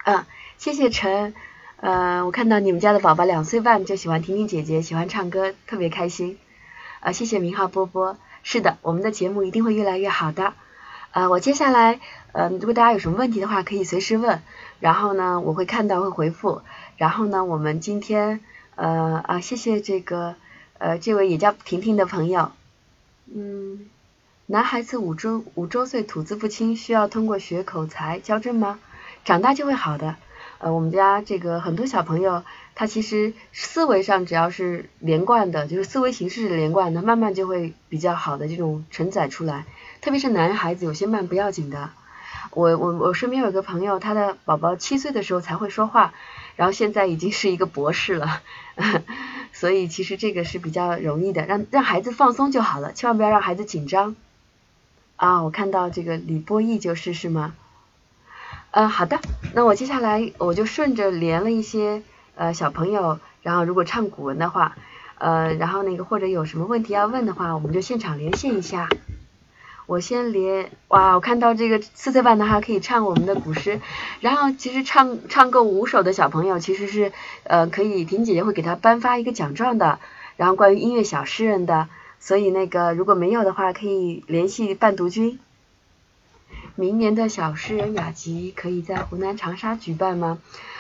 啊，谢谢陈，呃，我看到你们家的宝宝两岁半就喜欢婷婷姐姐，喜欢唱歌，特别开心。啊，谢谢明浩波波，是的，我们的节目一定会越来越好的。呃，我接下来，嗯，如果大家有什么问题的话，可以随时问，然后呢，我会看到会回复。然后呢，我们今天，呃啊，谢谢这个，呃，这位也叫婷婷的朋友，嗯。男孩子五周五周岁吐字不清，需要通过学口才矫正吗？长大就会好的。呃，我们家这个很多小朋友，他其实思维上只要是连贯的，就是思维形式是连贯的，慢慢就会比较好的这种承载出来。特别是男孩子，有些慢不要紧的。我我我身边有个朋友，他的宝宝七岁的时候才会说话，然后现在已经是一个博士了。所以其实这个是比较容易的，让让孩子放松就好了，千万不要让孩子紧张。啊，我看到这个李波义就是是吗？嗯，好的，那我接下来我就顺着连了一些呃小朋友，然后如果唱古文的话，呃，然后那个或者有什么问题要问的话，我们就现场连线一下。我先连，哇，我看到这个四岁半的还可以唱我们的古诗，然后其实唱唱够五首的小朋友其实是呃可以，婷姐姐会给他颁发一个奖状的，然后关于音乐小诗人的。所以那个如果没有的话，可以联系伴读君。明年的小诗人雅集可以在湖南长沙举办吗？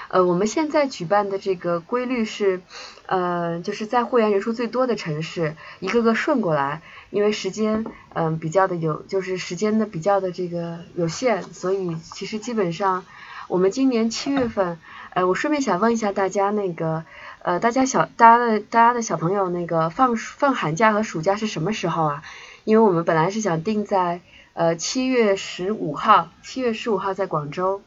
呃，我们现在举办的这个规律是，呃，就是在会员人数最多的城市，一个个顺过来，因为时间嗯比较的有，就是时间的比较的这个有限，所以其实基本上我们今年七月份，呃，我顺便想问一下大家那个。呃，大家小，大家的，大家的小朋友，那个放放寒假和暑假是什么时候啊？因为我们本来是想定在呃七月十五号，七月十五号在广州，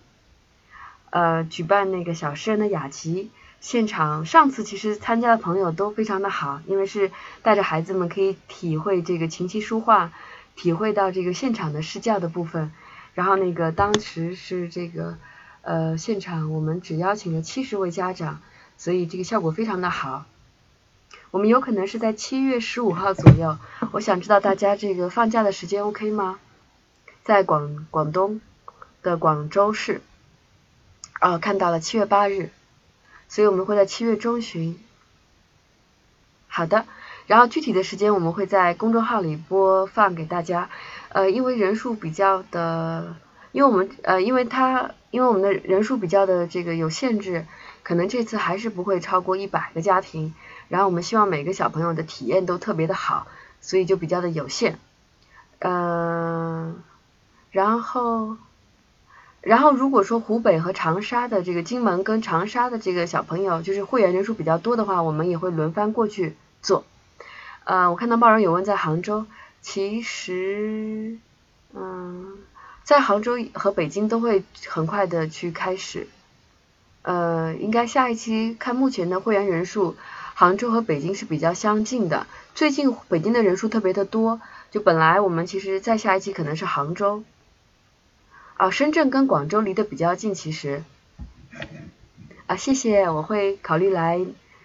呃举办那个小诗人的雅集现场。上次其实参加的朋友都非常的好，因为是带着孩子们可以体会这个琴棋书画，体会到这个现场的试教的部分。然后那个当时是这个呃现场，我们只邀请了七十位家长。所以这个效果非常的好，我们有可能是在七月十五号左右。我想知道大家这个放假的时间 OK 吗？在广广东的广州市，哦，看到了七月八日，所以我们会在七月中旬。好的，然后具体的时间我们会在公众号里播放给大家。呃，因为人数比较的，因为我们呃，因为它因为我们的人数比较的这个有限制。可能这次还是不会超过一百个家庭，然后我们希望每个小朋友的体验都特别的好，所以就比较的有限。嗯，然后，然后如果说湖北和长沙的这个金门跟长沙的这个小朋友就是会员人数比较多的话，我们也会轮番过去做。呃，我看到贸然有问在杭州，其实，嗯，在杭州和北京都会很快的去开始。呃，应该下一期看目前的会员人数，杭州和北京是比较相近的。最近北京的人数特别的多，就本来我们其实再下一期可能是杭州，啊，深圳跟广州离得比较近，其实，啊，谢谢，我会考虑来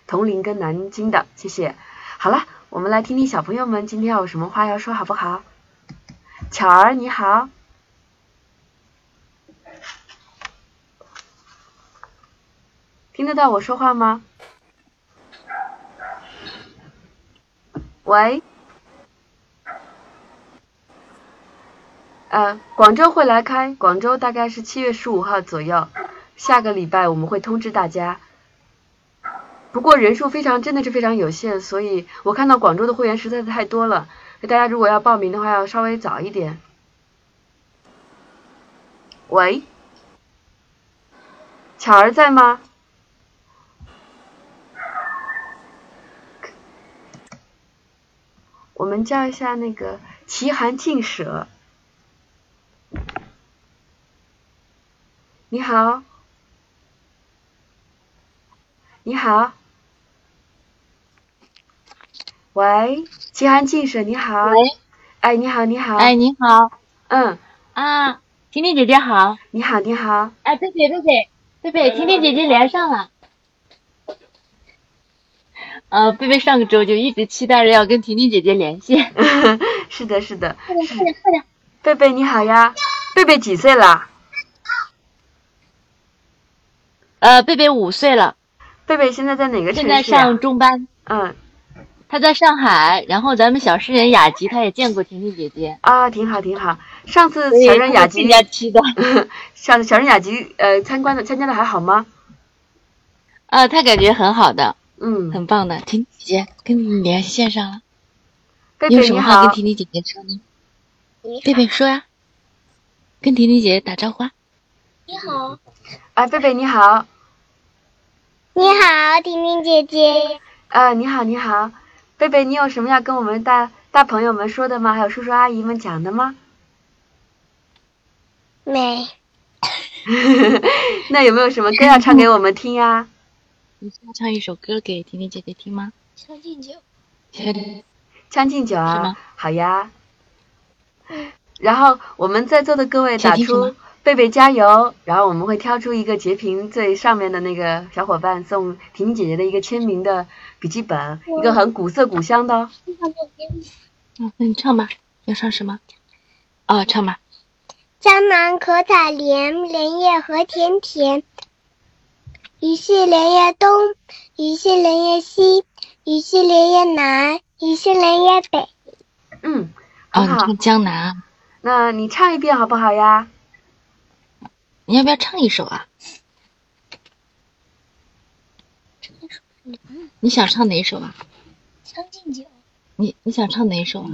铜陵跟南京的，谢谢。好了，我们来听听小朋友们今天有什么话要说，好不好？巧儿你好。听得到我说话吗？喂，呃，广州会来开，广州大概是七月十五号左右，下个礼拜我们会通知大家。不过人数非常，真的是非常有限，所以我看到广州的会员实在是太多了，大家如果要报名的话，要稍微早一点。喂，巧儿在吗？我们叫一下那个奇寒净舍。你好，你好，喂，奇寒净舍，你好。
喂。
哎，你好，你好。
哎，你好。
嗯。
啊，婷婷姐姐好。
你好，你好。
哎，贝贝，贝贝，贝贝，婷婷姐姐连上了。呃，贝贝上个周就一直期待着要跟婷婷姐姐联系。
是的，是的。
快点，快点，快点。
贝贝你好呀，贝贝几岁了？
呃，贝贝五岁了。
贝贝现在在哪个城
市？现在上中班。
嗯。
他在上海，然后咱们小诗人雅集他也见过婷婷姐姐。
啊，挺好，挺好。上次 小人雅集，小小人雅集呃参观的参加的还好吗？
啊，他感觉很好的，
嗯，
很棒的。婷姐姐跟你连线上了，
贝
贝你有什么话跟婷婷姐姐说呢？贝贝说呀，跟婷婷姐姐打招呼啊。
你好。
啊，贝贝你好。
你好，婷婷姐姐。
啊，你好，你好，贝贝，你有什么要跟我们大大朋友们说的吗？还有叔叔阿姨们讲的吗？
没。
那有没有什么歌要唱给我们听呀？
你要唱一首歌给婷婷姐姐听吗？
《将进酒》。
将进酒啊，好呀。然后我们在座的各位打出“贝贝加油”，然后我们会挑出一个截屏最上面的那个小伙伴，送婷婷姐姐的一个签名的笔记本，一个很古色古香的。
嗯，那你唱吧，要唱什么？哦，唱吧。
江南可采莲，莲叶何田田。鱼戏莲叶东，鱼戏莲叶西，鱼戏莲叶南，鱼戏莲叶北。
嗯，
哦，你唱江南。
那你唱一遍好不好呀？
你要不要唱一首啊？你想唱哪一首啊？
将进酒。
你你想唱哪一首啊？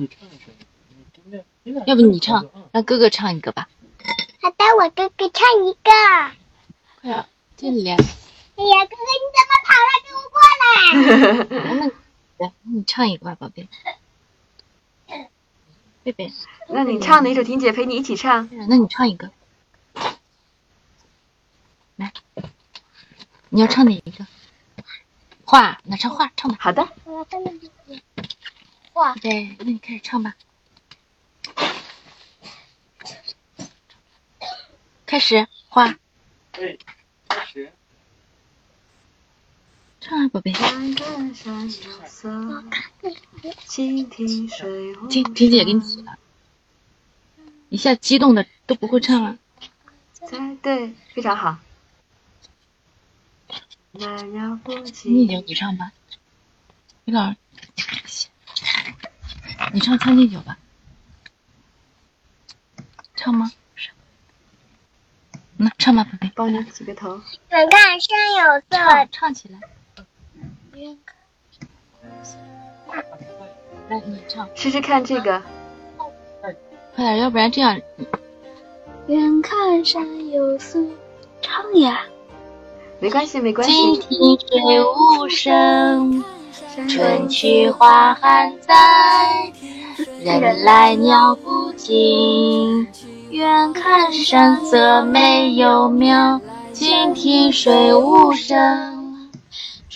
要不你唱，让哥哥唱一个吧。
好的，我哥哥唱一个。
快点，进来。哎
呀，哥哥你怎么跑了？给我过来。
来，你唱一个吧，宝贝。贝贝。
那你唱哪首？婷姐陪你一起唱。
那你唱一个。来，你要唱哪一个？画，那唱画，唱吧。
好的。
画。
对，那你开始唱吧。开始画。
对，开始。
唱啊，宝贝。
蜻蜓水
舞。婷婷姐给你起了，一下激动的都不会唱了。
对，非常好。
你酒你唱吧，李老师，你唱《将进酒》吧，唱吗？那唱吧，宝贝，
帮你洗个头。
远看山有色，
唱起来。来，你唱。
试试看这个。
快点，要不然这样。
远看山有色，唱呀。
没关系，没关系。
静听水无声，春去花还在，人来鸟不惊。远看山色美又妙，静听水无声。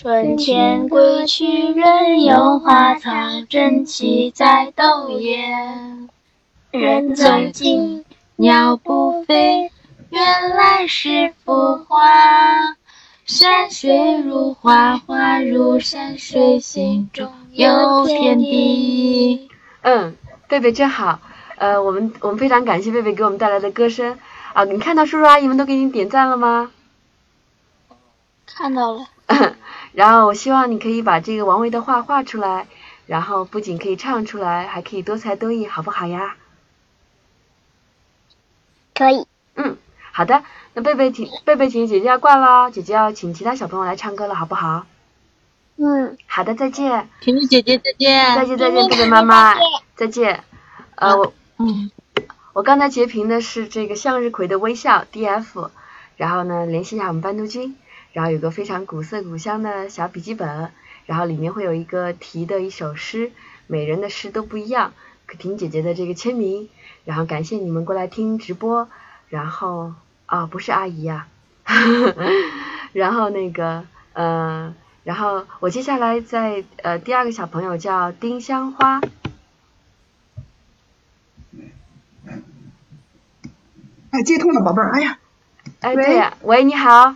春天归去，人有花草，争奇在斗艳。人走近，鸟不飞，原来是幅画。山水如画，画如山水，心中有天地。
嗯，贝贝真好。呃，我们我们非常感谢贝贝给我们带来的歌声啊！你看到叔叔阿姨们都给你点赞了吗？
看到了。
然后我希望你可以把这个王维的画画出来，然后不仅可以唱出来，还可以多才多艺，好不好呀？
可以。
嗯，好的。那贝贝请贝贝请姐姐要挂了，姐姐要请其他小朋友来唱歌了，好不好？
嗯。
好的，再见。
婷婷姐姐再见。
再见再见，贝贝妈妈再见。呃我。
嗯，
我刚才截屏的是这个向日葵的微笑 D.F，然后呢联系一下我们班督君，然后有个非常古色古香的小笔记本，然后里面会有一个题的一首诗，每人的诗都不一样，可婷姐姐的这个签名，然后感谢你们过来听直播，然后啊不是阿姨呀、然后那个呃，然后我接下来在呃第二个小朋友叫丁香花。
哎，接通了，宝贝儿。哎呀，
哎，
喂
对呀，喂，你好，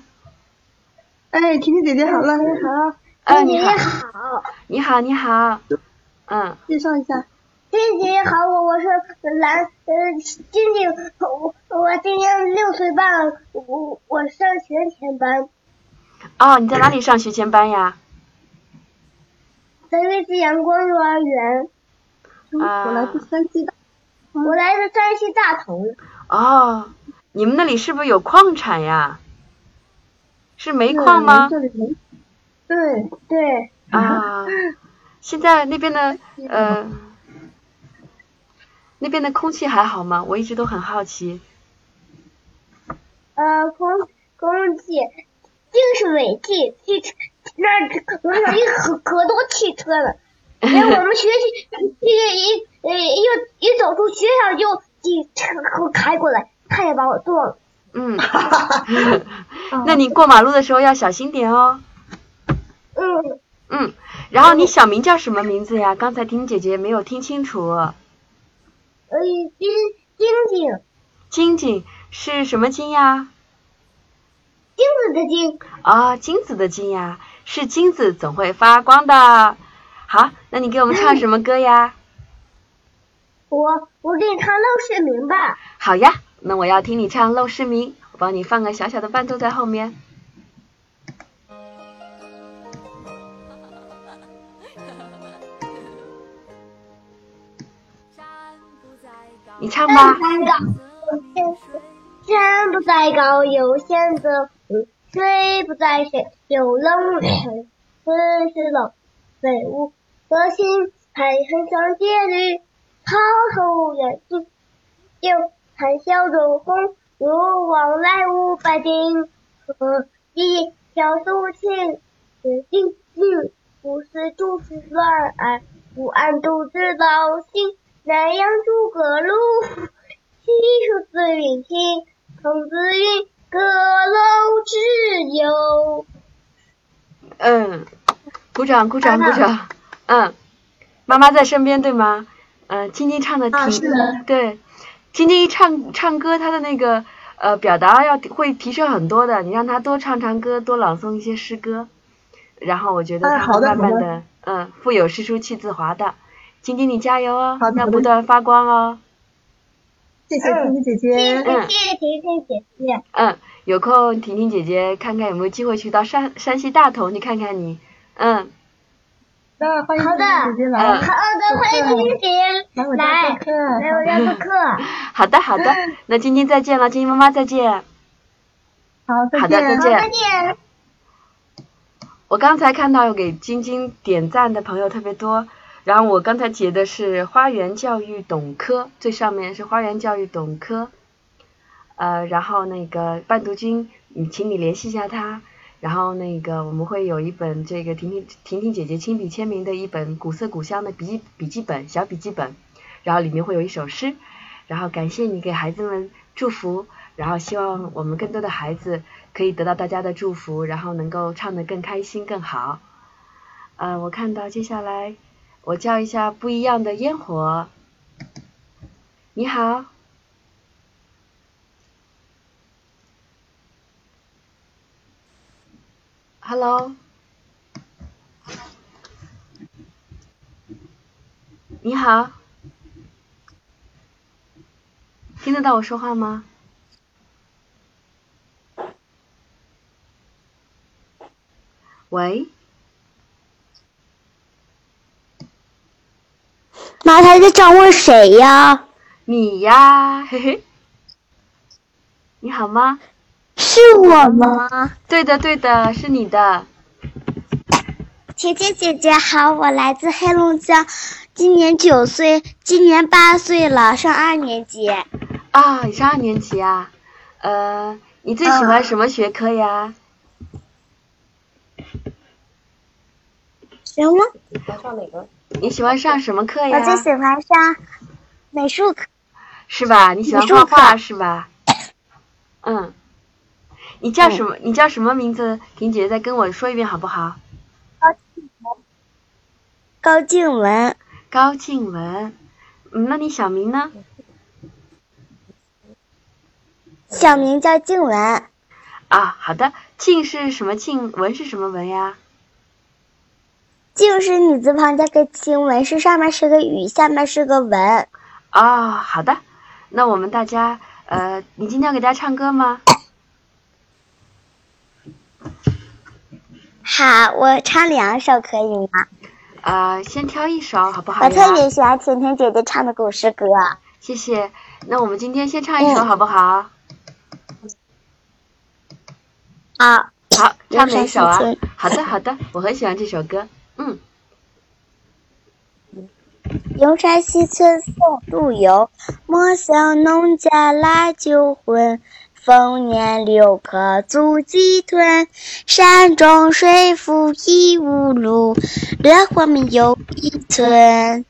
哎，婷婷姐姐好老师好，
哎，你好，你好，你好，嗯，
介绍一下。
婷婷姐姐好，我我是蓝呃静静，我我今年六岁半，我我上学前班，
哦，你在哪里上学前班呀？
在瑞吉阳光幼儿园，
啊
我来自山西的。
我来自山西大同，
哦，你们那里是不是有矿产呀？是煤矿吗？
对，
对，
啊，现在那边的呃，那边的空气还好吗？我一直都很好奇。
呃空空气，就是尾气，汽车那路上一可可多汽车了。连我们学习这个一呃一一走出学校就几车开过来，差点把我撞了。
嗯，那你过马路的时候要小心点哦。
嗯，
嗯，然后你小名叫什么名字呀？刚才听姐姐没有听清楚。
呃，晶晶晶，
晶晶是什么晶呀？
金子的金，
啊、金子的金呀，是金子总会发光的。好，那你给我们唱什么歌呀？
我我给你唱《陋室铭》吧。
好呀，那我要听你唱《陋室铭》，我帮你放个小小的伴奏在后面。你唱吧。
山不在高，有仙则名；水不在深，有龙神。此时冷，非吾德行。海恨相接侣，滔滔远近。又谈笑中风，如往来无白丁。何以调素琴？决定心，不思诸事乱耳，不谙独自劳心。南阳诸葛庐，西蜀子云亭。孔子云：“阁楼之友。
嗯，鼓掌，鼓掌，鼓掌。嗯，妈妈在身边对吗？嗯，晶晶唱的挺、对，晶晶一唱唱歌，她的那个呃表达要会提升很多的。你让她多唱唱歌，多朗诵一些诗歌，然后我觉得
哎
她慢慢的，嗯，腹有诗书气自华的。晶晶，你加油哦要不断发光哦。
谢谢婷婷姐姐。
嗯
谢谢婷婷姐姐。
嗯，有空婷婷姐姐看看有没有机会去到山山西大同去看看你。嗯，
那欢迎姐姐
嗯
来。
好的，欢迎姐姐
来我家
来
做客。
来我家做客。
好的好的，那晶晶再见了，晶晶妈妈再见。
好，再
好的再
见。
再见。
我刚才看到有给晶晶点赞的朋友特别多，然后我刚才截的是花园教育董科，最上面是花园教育董科，呃，然后那个伴读君，你请你联系一下他，然后那个我们会有一本这个婷婷婷婷姐姐亲笔签名的一本古色古香的笔记笔记本小笔记本，然后里面会有一首诗，然后感谢你给孩子们祝福，然后希望我们更多的孩子可以得到大家的祝福，然后能够唱得更开心更好。呃，我看到接下来我叫一下不一样的烟火。你好，Hello，你好，听得到我说话吗？喂，
妈，他在找我谁呀？
你呀，嘿嘿，你好吗？
是我吗？
对的，对的，是你的。
甜甜姐姐好，我来自黑龙江，今年九岁，今年八岁了，上二年级。
啊，你上二年级啊？呃，你最喜欢什么学科呀？
什么？
上哪个？
你喜欢上什么课呀？
我最喜欢上美术课。
是吧？你喜欢画画是吧？嗯。你叫什么？你叫什么名字？婷姐再跟我说一遍好不好？
高静文。
高静文。嗯，那你小名呢？
小名叫静文。
啊，好的。静是什么静？文是什么文呀？
静是女字旁加个清，文是上面是个雨，下面是个文。
哦，好的。那我们大家，呃，你今天要给大家唱歌吗？
好，我唱两首可以吗？
啊，先挑一首好不好？
我特别喜欢甜甜姐姐唱的古诗歌。
谢谢。那我们今天先唱一首好不好？
好。
好，唱哪一首啊？好的，好的，我很喜欢这首歌。嗯。
游山西村送陆游，莫笑农家腊酒浑。丰年留客足鸡豚，山重水复疑无路，烈火没有一寸。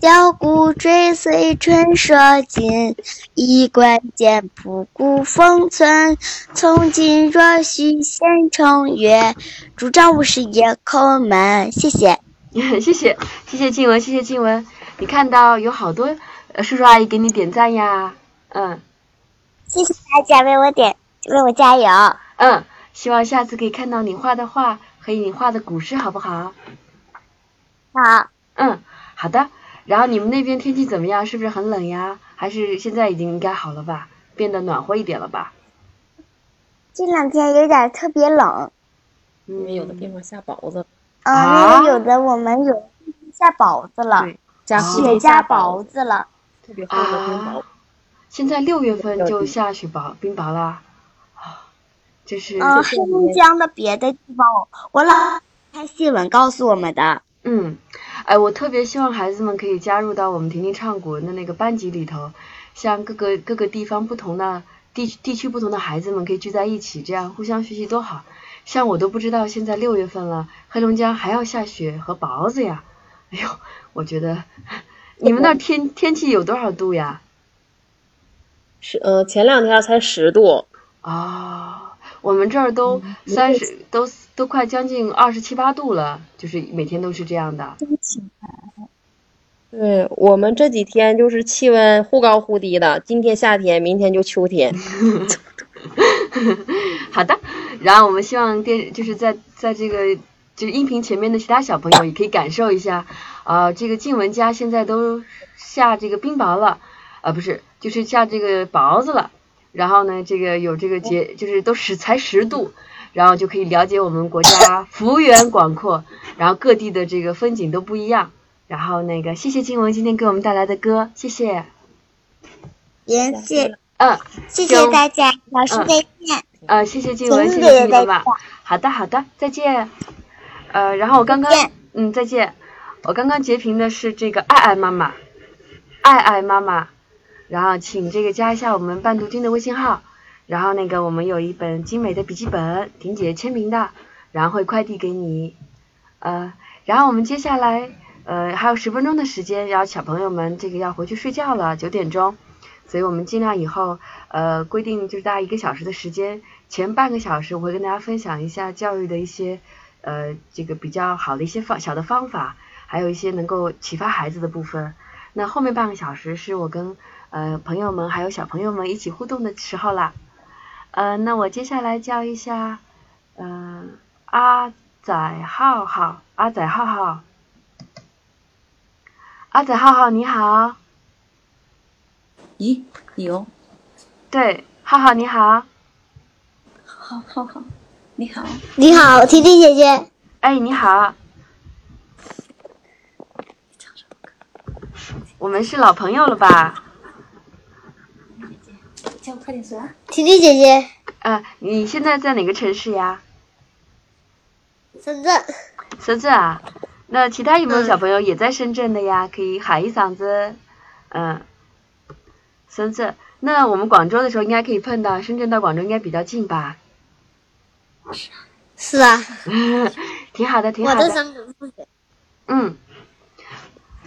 箫鼓追随春社近，衣冠简朴古风存。从今若许闲乘月，拄杖无时夜叩门。谢谢，
谢谢，谢谢静文，谢谢静文。你看到有好多叔叔阿姨给你点赞呀，嗯。
谢谢大家为我点，为我加油。
嗯，希望下次可以看到你画的画和你画的古诗，好不好？
好。
嗯，好的。然后你们那边天气怎么样？是不是很冷呀？还是现在已经应该好了吧？变得暖和一点了吧？
这两天有点特别冷。
因为有的地方下雹子。
啊。因为有的我们有下雹子了，雪下雹子了。
特别厚的冰雹。
现在六月份就下雪雹冰雹了，啊，这是
嗯黑龙江的别的地方，我老看新闻告诉我们的。
嗯，哎，我特别希望孩子们可以加入到我们婷婷唱古文的那个班级里头，像各个各个地方不同的地地区不同的孩子们可以聚在一起，这样互相学习多好。像我都不知道现在六月份了，黑龙江还要下雪和雹子呀，哎呦，我觉得 你们那天天气有多少度呀？
是呃，前两天才十度
啊，我们这儿都三十，都都快将近二十七八度了，就是每天都是这样的。
对我们这几天就是气温忽高忽低的，今天夏天，明天就秋天。
好的，然后我们希望电就是在在这个就是音频前面的其他小朋友也可以感受一下啊，这个静文家现在都下这个冰雹了。啊，不是，就是下这个雹子了，然后呢，这个有这个节，就是都十才十度，然后就可以了解我们国家 幅员广阔，然后各地的这个风景都不一样。然后那个，谢谢静文今天给我们带来的歌，谢谢。
谢谢。
嗯。
谢谢大家，老师再见。
呃，谢谢静文，谢谢你们。好的，好的，再见。呃，然后我刚刚，嗯，再见。我刚刚截屏的是这个爱爱妈妈，爱爱妈妈。然后请这个加一下我们伴读君的微信号，然后那个我们有一本精美的笔记本，婷姐签名的，然后会快递给你。呃，然后我们接下来呃还有十分钟的时间，然后小朋友们这个要回去睡觉了，九点钟，所以我们尽量以后呃规定就是大家一个小时的时间，前半个小时我会跟大家分享一下教育的一些呃这个比较好的一些方小的方法，还有一些能够启发孩子的部分。那后面半个小时是我跟呃，朋友们还有小朋友们一起互动的时候啦。呃，那我接下来叫一下，嗯，阿仔浩浩，阿仔浩浩，阿仔浩浩你好。
咦，有？
对，浩浩你好。
好好好，你好。
你好，婷婷姐姐。
哎，你好。我们是老朋友了吧？
叫快点说。
婷婷姐姐。
呃，你现在在哪个城市呀？
深圳。
深圳啊？那其他有没有小朋友也在深圳的呀？可以喊一嗓子。嗯。深圳，那我们广州的时候应该可以碰到，深圳到广州应该比较近吧？
是啊，
挺好的，挺
好的
好的。
深圳同学。
嗯。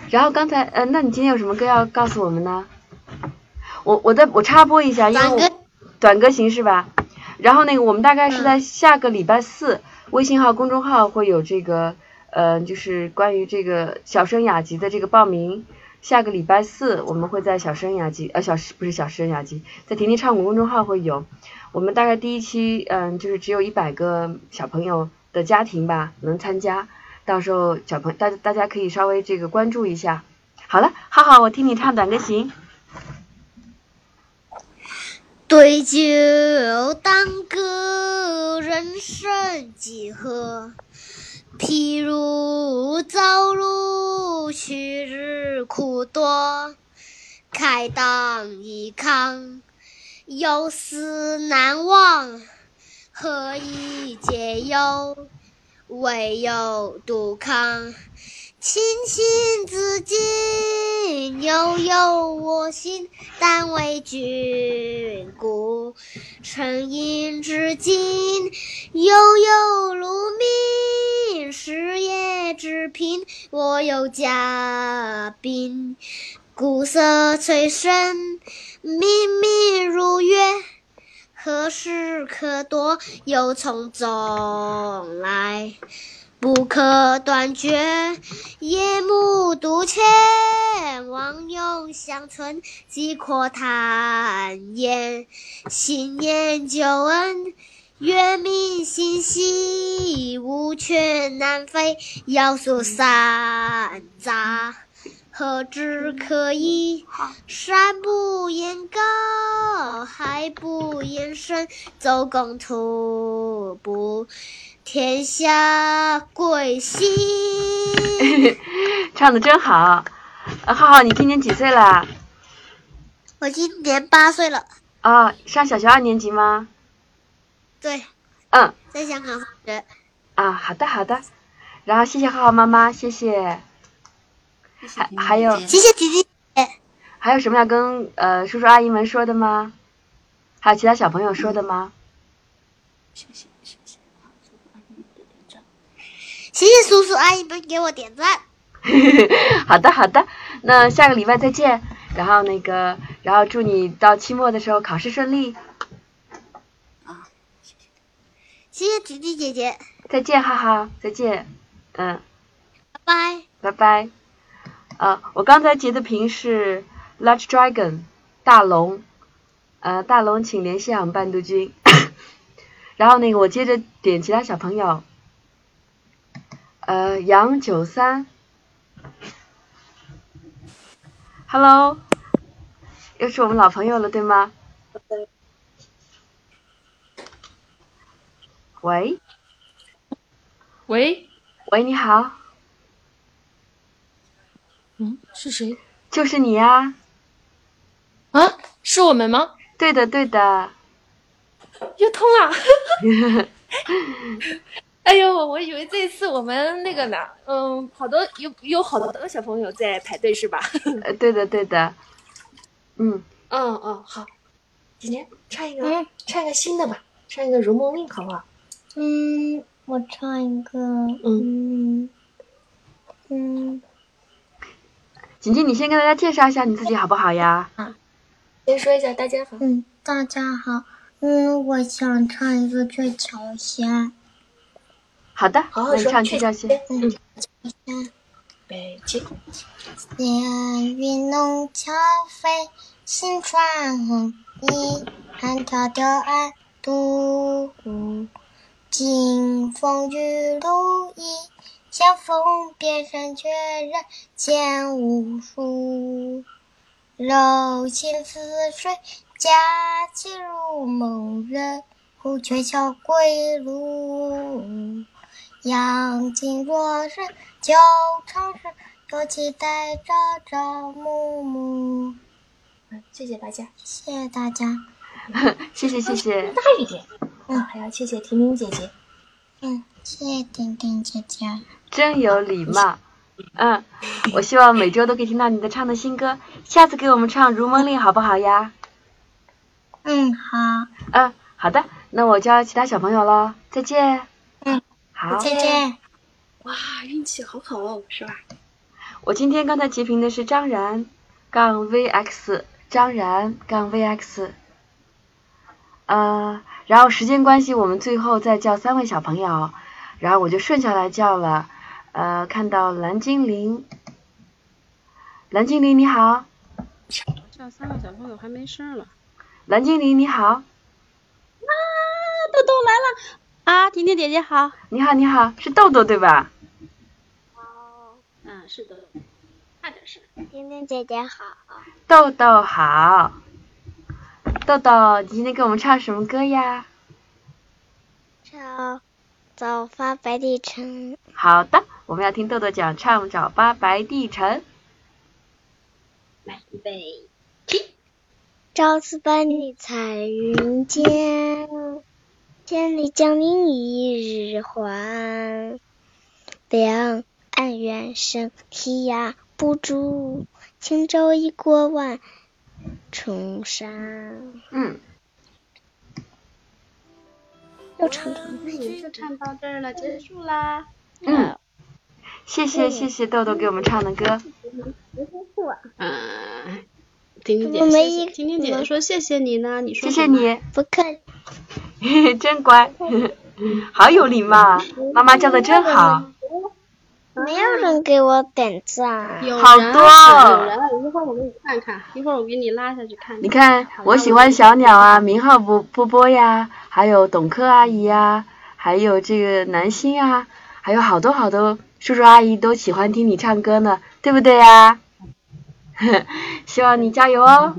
然后刚才，呃，那你今天有什么歌要告诉我们呢？我我再我插播一下，因为我
短歌
行是吧？然后那个我们大概是在下个礼拜四，微信号、公众号会有这个，呃，就是关于这个小声雅集的这个报名。下个礼拜四我们会在小声雅集，呃，小不是小声雅集，在婷婷唱鼓公众号会有。我们大概第一期，嗯，就是只有一百个小朋友的家庭吧能参加，到时候小朋大大家可以稍微这个关注一下。好了，浩浩，我听你唱短歌行。
对酒当歌，人生几何？譬如朝露，去日苦多。慨当以慷，忧思难忘。何以解忧？唯有杜康。亲亲自尽，悠悠我心，但为君故。沉吟至今，悠悠鹿鸣。食野之贫，我有嘉宾。鼓瑟吹笙，明明如月。何时可夺？又从中来。不可断绝，夜幕独欠，望永相存，即可叹言。新年旧恩，月明星稀，乌鹊南飞，遥诉山楂。何枝可依？山不言高，海不言深，周公吐哺，天下归心。
唱的真好。呃，浩浩，你今年几岁了？
我今年八岁了，
啊、上小学二年级吗？
对，
嗯，
在香港上学。
啊，好的好的。然后谢谢浩浩妈妈，谢谢。还还有
谢谢姐姐。
还有什么要跟呃叔叔阿姨们说的吗？还有其他小朋友说的吗？
谢谢叔叔阿姨们给我点赞。
好的好的，那下个礼拜再见。然后那个，然后祝你到期末的时候考试顺利。
啊谢谢弟弟姐姐，
再见，哈哈，再见。嗯，
拜拜。
拜拜。啊，我刚才截的屏是 Large Dragon 大龙，呃，大龙请联系我们伴读君。然后那个我接着点其他小朋友，呃，杨九三，Hello，又是我们老朋友了，对吗？喂
喂，
喂，你好，
嗯，是谁？
就是你呀、
啊，是我们吗？
对的，对的。
又通了。哎呦，我以为这次我们那个呢，嗯，好多有有好多小朋友在排队是吧？
呃，对的，对的。嗯，
嗯嗯，好，姐姐唱一个，嗯唱一个新的吧，唱一个《如梦令》好不好？
嗯，我唱一个，嗯嗯，
锦锦，你先跟大家介绍一下你自己好不好呀？
啊先说一下大家好。
嗯，大家好，嗯，我想唱一个《鹊桥仙》。
好的，
好好说，
那你唱《鹊桥仙》。
嗯，
嗯，
北京。
烟云弄桥飞，新穿红衣，寒迢迢岸渡。金风玉露一，相逢便胜却人间无数。柔情似水，佳期如梦人，护鹊桥归路。杨静若是久长时，又期待朝朝暮暮。
嗯，谢谢大家，
谢谢大家。
谢谢谢谢。
大一点。嗯，还要谢谢婷婷姐姐。
嗯，谢谢婷婷姐姐。
真有礼貌。嗯，我希望每周都可以听到你的唱的新歌，下次给我们唱《如梦令》好不好呀？
嗯，好，
嗯，好的，那我叫其他小朋友了，再见。
嗯，
好，
再见。
哇，运气好好哦，是吧？
我今天刚才截屏的是张然杠 VX，张然杠 VX。呃，然后时间关系，我们最后再叫三位小朋友，然后我就顺下来叫了。呃，看到蓝精灵，蓝精灵你好。
叫三个小朋友还没声了。
蓝精灵你好。啊，
豆豆来了。啊，婷婷姐姐好。
你好你好，是豆豆对吧？
哦。嗯，是豆豆。差点声。
婷婷姐姐好。
豆豆好。豆豆，你今天给我们唱什么歌呀？
唱《早发白帝城》。
好的，我们要听豆豆讲唱《早发白帝城》。
来，预备，
起！朝辞白帝彩云间，千里江陵一日还。两岸猿声啼哑不住，轻舟已过万。重山。
嗯。
又唱唱，
就唱到这儿了，结束啦。
嗯。谢谢谢谢豆豆给我们唱的歌。
嗯。婷婷姐姐，婷婷姐姐说谢谢你呢，你说
谢谢你，
不客
气。真乖，好有礼貌，妈妈教的真好。
没有人给我点赞，
好多。
有人，一会儿我给你看看，一会儿我给你拉下去看。
看你看，我喜欢小鸟啊，明浩波波波呀，还有董珂阿姨呀，还有这个南星啊，还有好多好多叔叔阿姨都喜欢听你唱歌呢，对不对呀？希望你加油哦。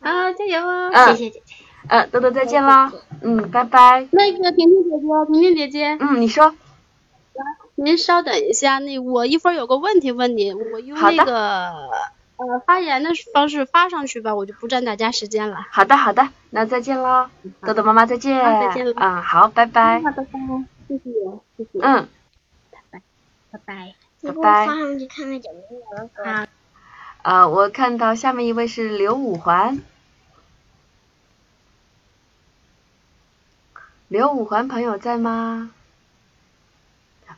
啊，加油哦！
谢
谢姐姐。
嗯，豆豆再见了。嗯，拜拜。
那个婷婷姐姐，婷婷姐姐。
嗯，你说。
您稍等一下，那我一会儿有个问题问你，我用那个呃发言的方式发上去吧，我就不占大家时间了。
好的好的，那再见喽，豆豆妈妈再见。
再见了。
啊，好，拜拜。
好，拜拜，谢谢，谢谢。
嗯，
拜拜，拜拜，
拜拜。
发上去看看有没有人。好。
啊，我看到下面一位是刘五环。刘五环朋友在吗？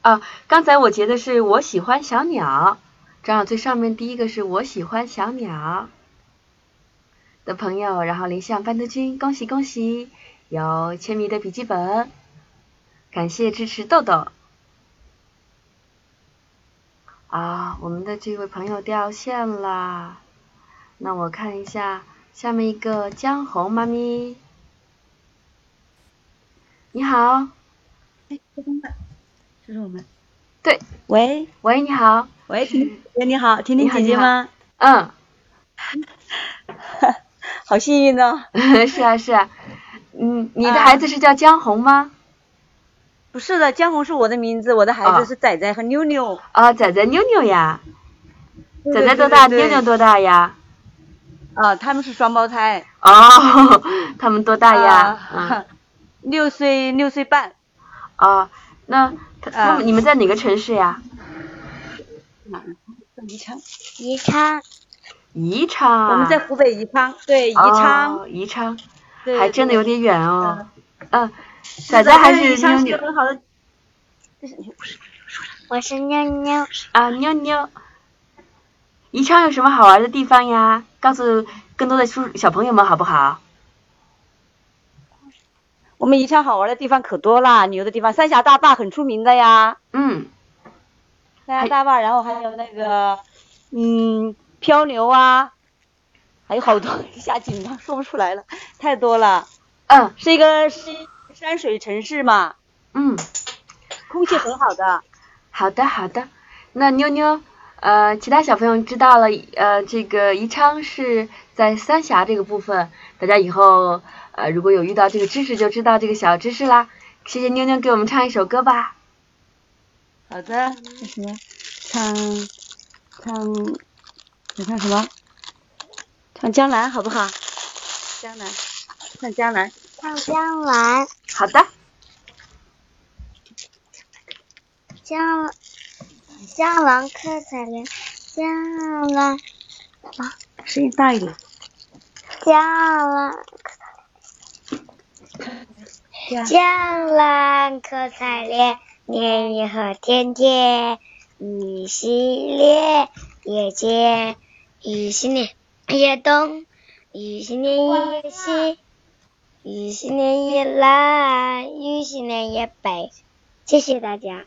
啊，刚才我截的是我喜欢小鸟，正好最上面第一个是我喜欢小鸟的朋友，然后林向班德军，恭喜恭喜，有签名的笔记本，感谢支持豆豆。啊，我们的这位朋友掉线啦，那我看一下下面一个江红妈咪，你好。
哎，这是我们。
对，
喂，
喂，你好，
喂，婷，喂，你好，婷婷姐姐吗？
嗯，
好幸运哦。
是啊，是啊。嗯，你的孩子是叫江红吗？
不是的，江红是我的名字，我的孩子是仔仔和妞妞。
啊，仔仔妞妞呀。仔仔多大？妞妞多大呀？
啊，他们是双胞胎。
哦，他们多大呀？
六岁，六岁半。
啊。那他他们你们在哪个城市呀？
宜昌。
宜昌。
宜昌。
我们在湖北宜昌。对，宜昌。
宜昌。还真的有点远哦。嗯。仔仔还是妞妞？
我是妞妞。
啊，妞妞。宜昌有什么好玩的地方呀？告诉更多的叔小朋友们好不好？
我们宜昌好玩的地方可多啦，旅游的地方，三峡大坝很出名的
呀。嗯。
三峡大坝，然后还有那个，嗯，漂流啊，还有好多，一下紧张说不出来了，太多了。
嗯。
是一个是山水城市嘛。
嗯。
空气很好的。
好的好的，那妞妞，呃，其他小朋友知道了，呃，这个宜昌是在三峡这个部分，大家以后。呃，如果有遇到这个知识，就知道这个小知识啦。谢谢妞妞给我们唱一首歌吧。
好的，唱什么？唱唱，你唱什么？唱江南好不好？江南，唱江南。
唱江南。
好的。
江江南可采莲，江南。
啊，声音大一点。
江南江南可采莲，莲叶何田田。雨细莲，叶尖，雨细莲，叶东，雨细莲叶西，雨细莲叶南，雨细莲叶北。谢谢大家。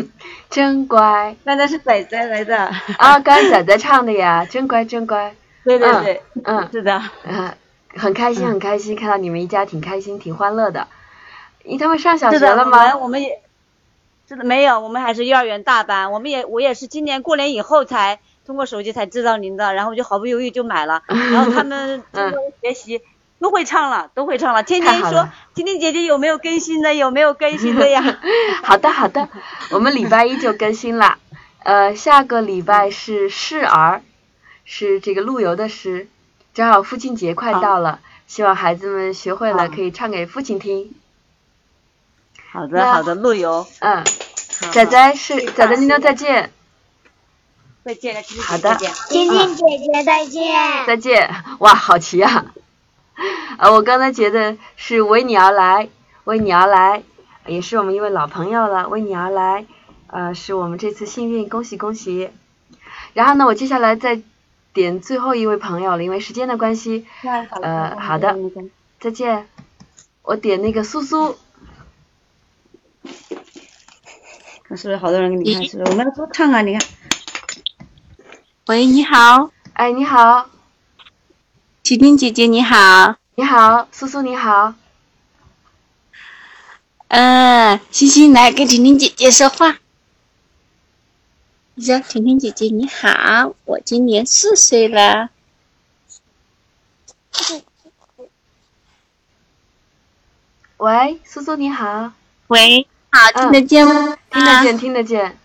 真乖。
那那是仔仔来的。
啊，刚才仔仔唱的呀，真乖真乖。
对对对，
嗯，
是的。
嗯，很开心很开心，看到你们一家挺开心挺欢乐的。咦，他们上小学了吗？
我们也，是的，没有，我们还是幼儿园大班。我们也，我也是今年过年以后才通过手机才知道您的，然后我就毫不犹豫就买了。然后他们 经过学习。都会唱了，都会唱了，天天说天天姐姐有没有更新的，有没有更新的呀？
好的好的，我们礼拜一就更新了，呃，下个礼拜是示儿，是这个陆游的诗，正好父亲节快到了，希望孩子们学会了可以唱给父亲听。
好的好的，陆游。
嗯。仔仔是仔仔，您再见。
再见，
好的。
婷婷姐姐再见。
再见，哇，好齐啊！啊，我刚才觉得是为你而来，为你而来，也是我们一位老朋友了，为你而来，呃，是我们这次幸运，恭喜恭喜。然后呢，我接下来再点最后一位朋友了，因为时间的关系，呃，好的，再见。我点那个苏苏。
看是不是好多人给你看？是不是？我们要多唱啊！你看。
喂，你好。
哎，你好。
婷婷姐姐你好，
你好，苏苏你好。
嗯，欣欣来跟婷婷姐姐说话。你说婷婷姐姐你好，我今年四岁了。
喂，苏苏你好。
喂，好，听得见吗？
听得见，听得见。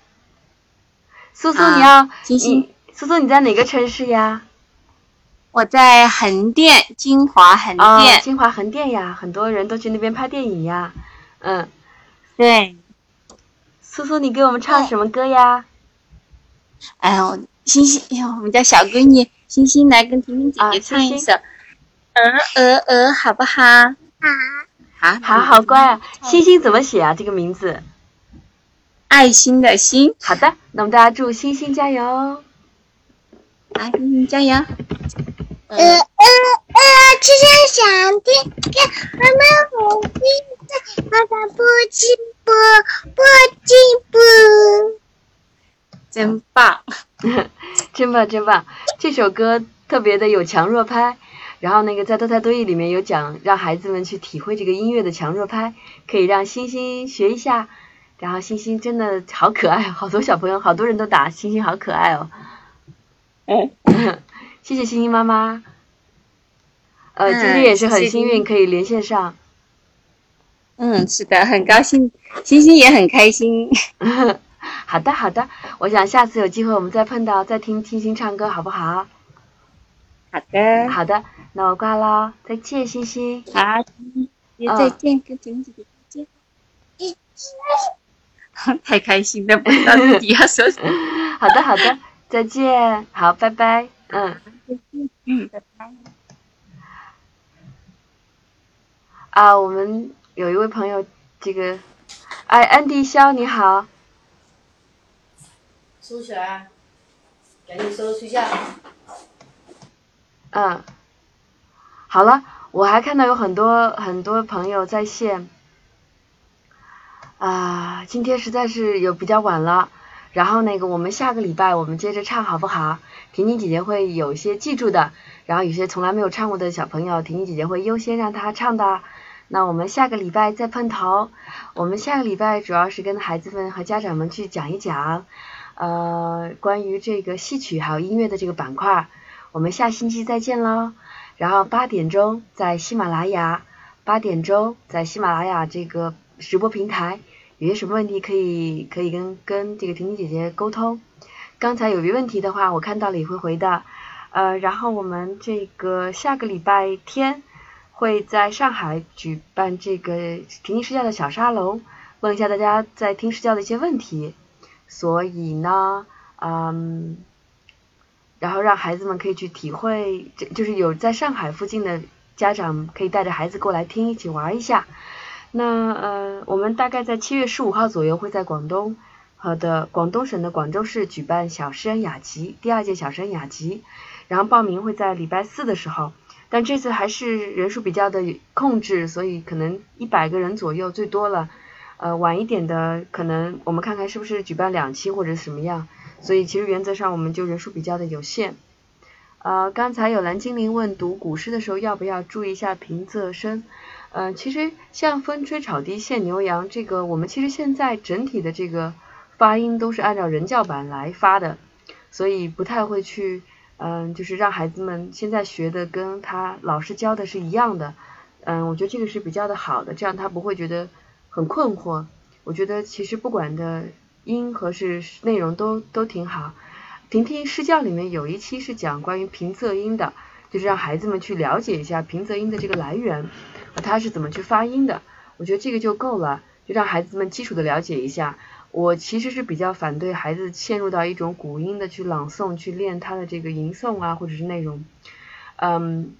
苏苏你要，
星星，
苏苏你在哪个城市呀？
我在横店，金华横店。
金华横店呀，很多人都去那边拍电影呀。嗯，
对。
苏苏，你给我们唱什么歌呀？
哎呦，星星，哎呦，我们家小闺女星星来跟婷婷姐姐唱一首《鹅鹅鹅》，好不好？
好。
好，
好好乖啊！星星怎么写啊？这个名字？
爱心的心。
好的，那我们大家祝星星加油。
来，星星加油。
呃呃呃，只想想听歌妈妈好心在，妈妈不进步，不进步。
真棒，
真棒，真棒！这首歌特别的有强弱拍，然后那个在多才多艺里面有讲，让孩子们去体会这个音乐的强弱拍，可以让星星学一下。然后星星真的好可爱，好多小朋友，好多人都打星星，好可爱哦。
嗯。
谢谢星星妈妈，呃，今天也是很幸运可以连线上。
嗯，是的，很高兴，星星也很开心。
好的，好的，我想下次有机会我们再碰到，再听星星唱歌，好不好？
好的。
好的，那我挂了，再见，星星。
好，也再见，跟婷姐姐再见。太开心了，不知道自己要说什么。
好的，好的，再见，好，拜拜。嗯，
嗯。
啊，我们有一位朋友，这个，哎，安迪肖，你好。
收起来，赶紧收睡觉。
嗯，好了，我还看到有很多很多朋友在线。啊，今天实在是有比较晚了。然后那个，我们下个礼拜我们接着唱好不好？婷婷姐姐会有些记住的，然后有些从来没有唱过的小朋友，婷婷姐姐会优先让他唱的。那我们下个礼拜再碰头。我们下个礼拜主要是跟孩子们和家长们去讲一讲，呃，关于这个戏曲还有音乐的这个板块。我们下星期再见喽。然后八点钟在喜马拉雅，八点钟在喜马拉雅这个直播平台。有些什么问题可以可以跟跟这个婷婷姐姐沟通？刚才有一个问题的话，我看到了也会回的。呃，然后我们这个下个礼拜天会在上海举办这个婷婷试教的小沙龙，问一下大家在听试教的一些问题。所以呢，嗯，然后让孩子们可以去体会，这就是有在上海附近的家长可以带着孩子过来听，一起玩一下。那呃，我们大概在七月十五号左右会在广东，好的，广东省的广州市举办小诗人雅集第二届小诗人雅集，然后报名会在礼拜四的时候，但这次还是人数比较的控制，所以可能一百个人左右最多了，呃，晚一点的可能我们看看是不是举办两期或者什么样，所以其实原则上我们就人数比较的有限。呃，刚才有蓝精灵问读古诗的时候要不要注意一下平仄声。嗯，其实像风吹草低见牛羊这个，我们其实现在整体的这个发音都是按照人教版来发的，所以不太会去，嗯，就是让孩子们现在学的跟他老师教的是一样的，嗯，我觉得这个是比较的好的，这样他不会觉得很困惑。我觉得其实不管的音和是内容都都挺好。婷婷试教里面有一期是讲关于平仄音的，就是让孩子们去了解一下平仄音的这个来源。他是怎么去发音的？我觉得这个就够了，就让孩子们基础的了解一下。我其实是比较反对孩子陷入到一种古音的去朗诵、去练他的这个吟诵啊，或者是内容。嗯，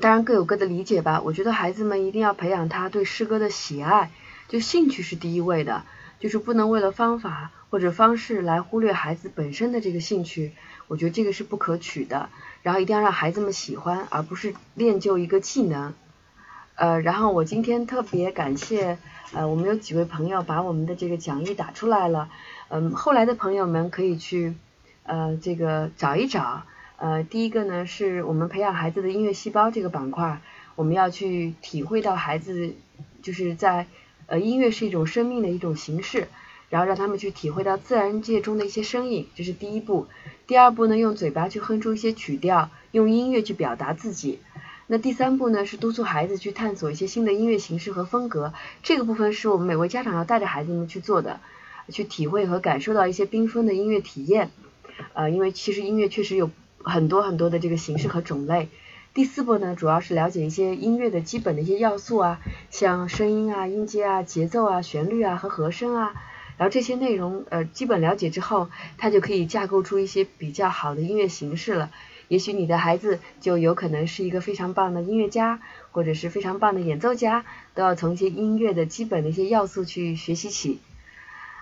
当然各有各的理解吧。我觉得孩子们一定要培养他对诗歌的喜爱，就兴趣是第一位的，就是不能为了方法或者方式来忽略孩子本身的这个兴趣。我觉得这个是不可取的。然后一定要让孩子们喜欢，而不是练就一个技能。呃，然后我今天特别感谢，呃，我们有几位朋友把我们的这个讲义打出来了，嗯，后来的朋友们可以去，呃，这个找一找，呃，第一个呢是我们培养孩子的音乐细胞这个板块，我们要去体会到孩子就是在，呃，音乐是一种生命的一种形式，然后让他们去体会到自然界中的一些声音，这是第一步，第二步呢，用嘴巴去哼出一些曲调，用音乐去表达自己。那第三步呢，是督促孩子去探索一些新的音乐形式和风格。这个部分是我们每位家长要带着孩子们去做的，去体会和感受到一些缤纷的音乐体验。呃，因为其实音乐确实有很多很多的这个形式和种类。第四步呢，主要是了解一些音乐的基本的一些要素啊，像声音啊、音阶啊、节奏啊、旋律啊和和声啊。然后这些内容呃基本了解之后，他就可以架构出一些比较好的音乐形式了。也许你的孩子就有可能是一个非常棒的音乐家，或者是非常棒的演奏家，都要从一些音乐的基本的一些要素去学习起。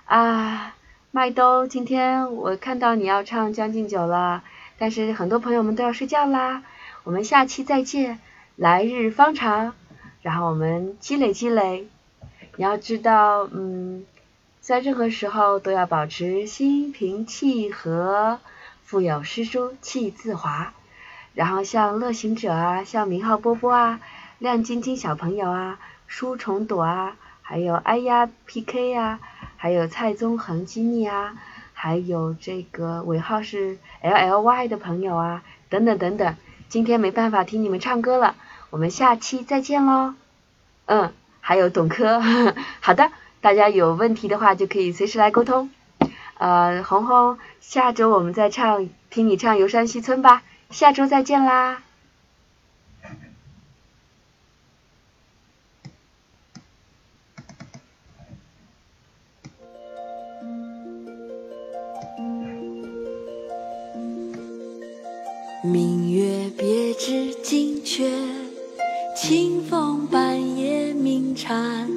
啊，麦兜，今天我看到你要唱《将进酒》了，但是很多朋友们都要睡觉啦。我们下期再见，来日方长，然后我们积累积累。你要知道，嗯，在任何时候都要保持心平气和。腹有诗书气自华，然后像乐行者啊，像明浩波波啊，亮晶晶小朋友啊，书虫朵啊，还有哎呀 PK 啊，还有蔡宗恒基尼啊，还有这个尾号是 LLY 的朋友啊，等等等等。今天没办法听你们唱歌了，我们下期再见喽。嗯，还有董科，好的，大家有问题的话就可以随时来沟通。呃，红红，下周我们再唱，听你唱《游山西村》吧。下周再见啦。
明月别枝惊鹊，清风半夜鸣蝉。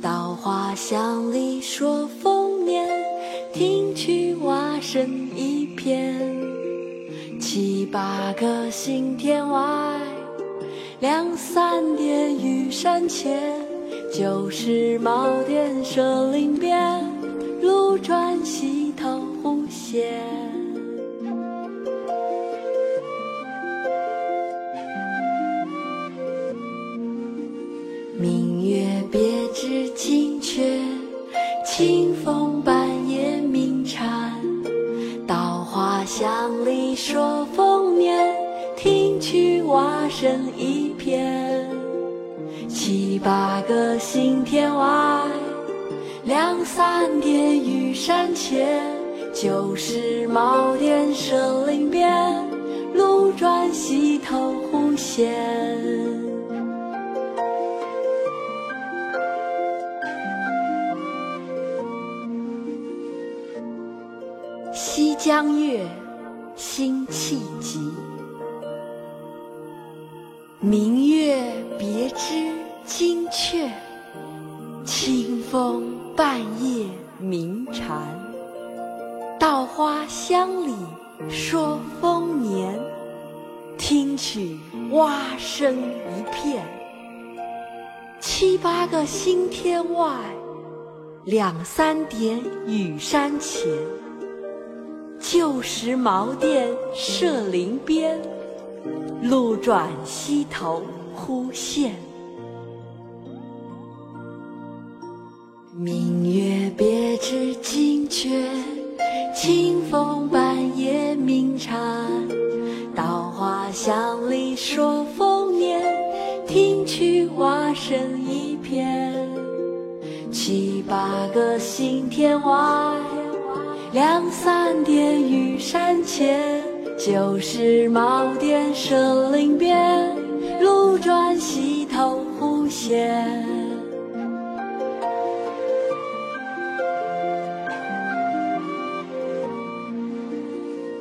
稻花香里说丰年。听取蛙声一片，七八个星天外，两三点雨山前。旧时茅店社林边，路转溪头忽见。说丰年，听取蛙声一片。七八个星天外，两三点雨山前。旧时茅店社林边，路转溪头忽见。西江月。
辛弃疾。明月别枝惊鹊，清风半夜鸣蝉。稻花香里说丰年，听取蛙声一片。七八个星天外，两三点雨山前。旧时茅店社林边，路转溪头忽见。明月别枝惊鹊。清风半夜鸣蝉，稻花香里说丰年，听取蛙声一片。七八个星天外，两三点雨山前。旧时茅店社林边，路转溪头忽见。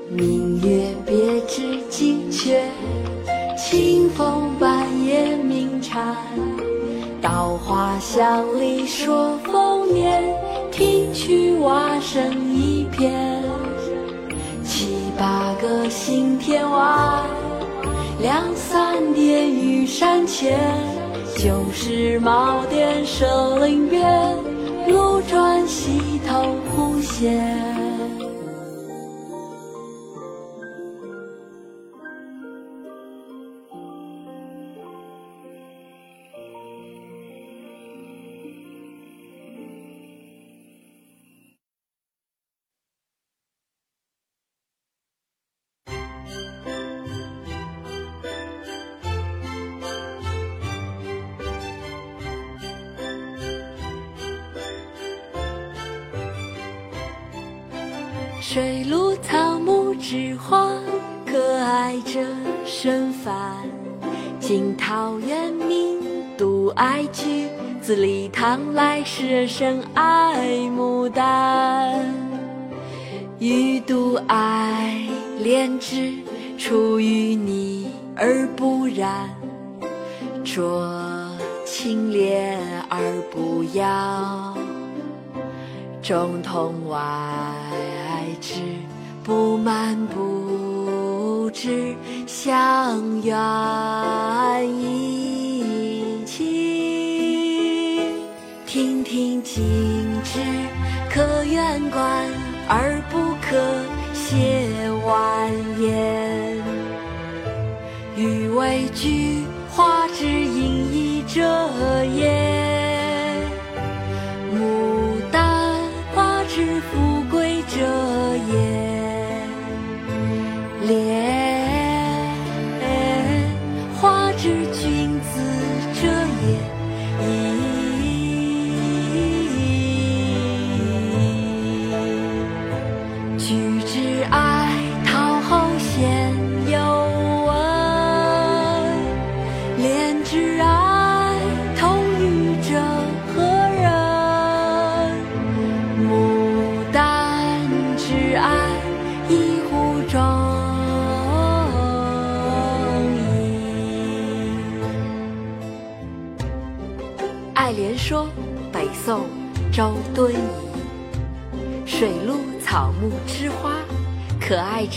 明月别枝惊鹊，清风半夜鸣蝉。稻花香里说丰年，听取蛙声一片。七八个星天外，两三点雨山前。旧时茅店社林边，路转溪头忽见。独爱菊，自李唐来诗人深爱牡丹。予独爱莲之，出淤泥而不染，濯清涟而不妖，中通外。直不蔓不枝，香远益心之，可远观而不可亵玩焉。予谓菊花之隐逸者也。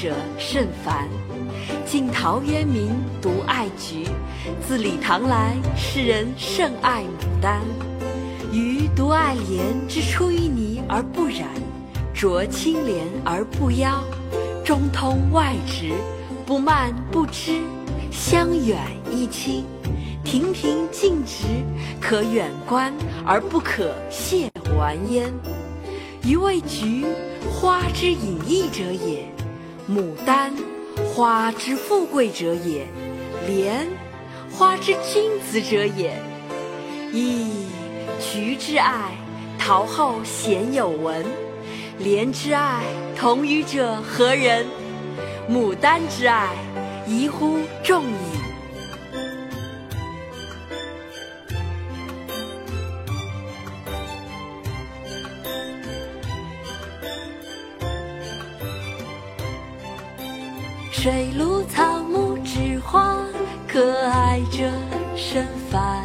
者甚蕃。晋陶渊明独爱菊，自李唐来世人甚爱牡丹。予独爱莲之出淤泥而不染，濯清涟而不妖，中通外直，不蔓不枝，香远益清。亭亭净植，可远观而不可亵玩焉。予谓菊，花之隐逸者也；牡丹，花之富贵者也；莲，花之君子者也。噫！菊之爱，陶后鲜有闻；莲之爱，同予者何人？牡丹之爱，宜乎众矣。水陆草木之花，可爱着身凡。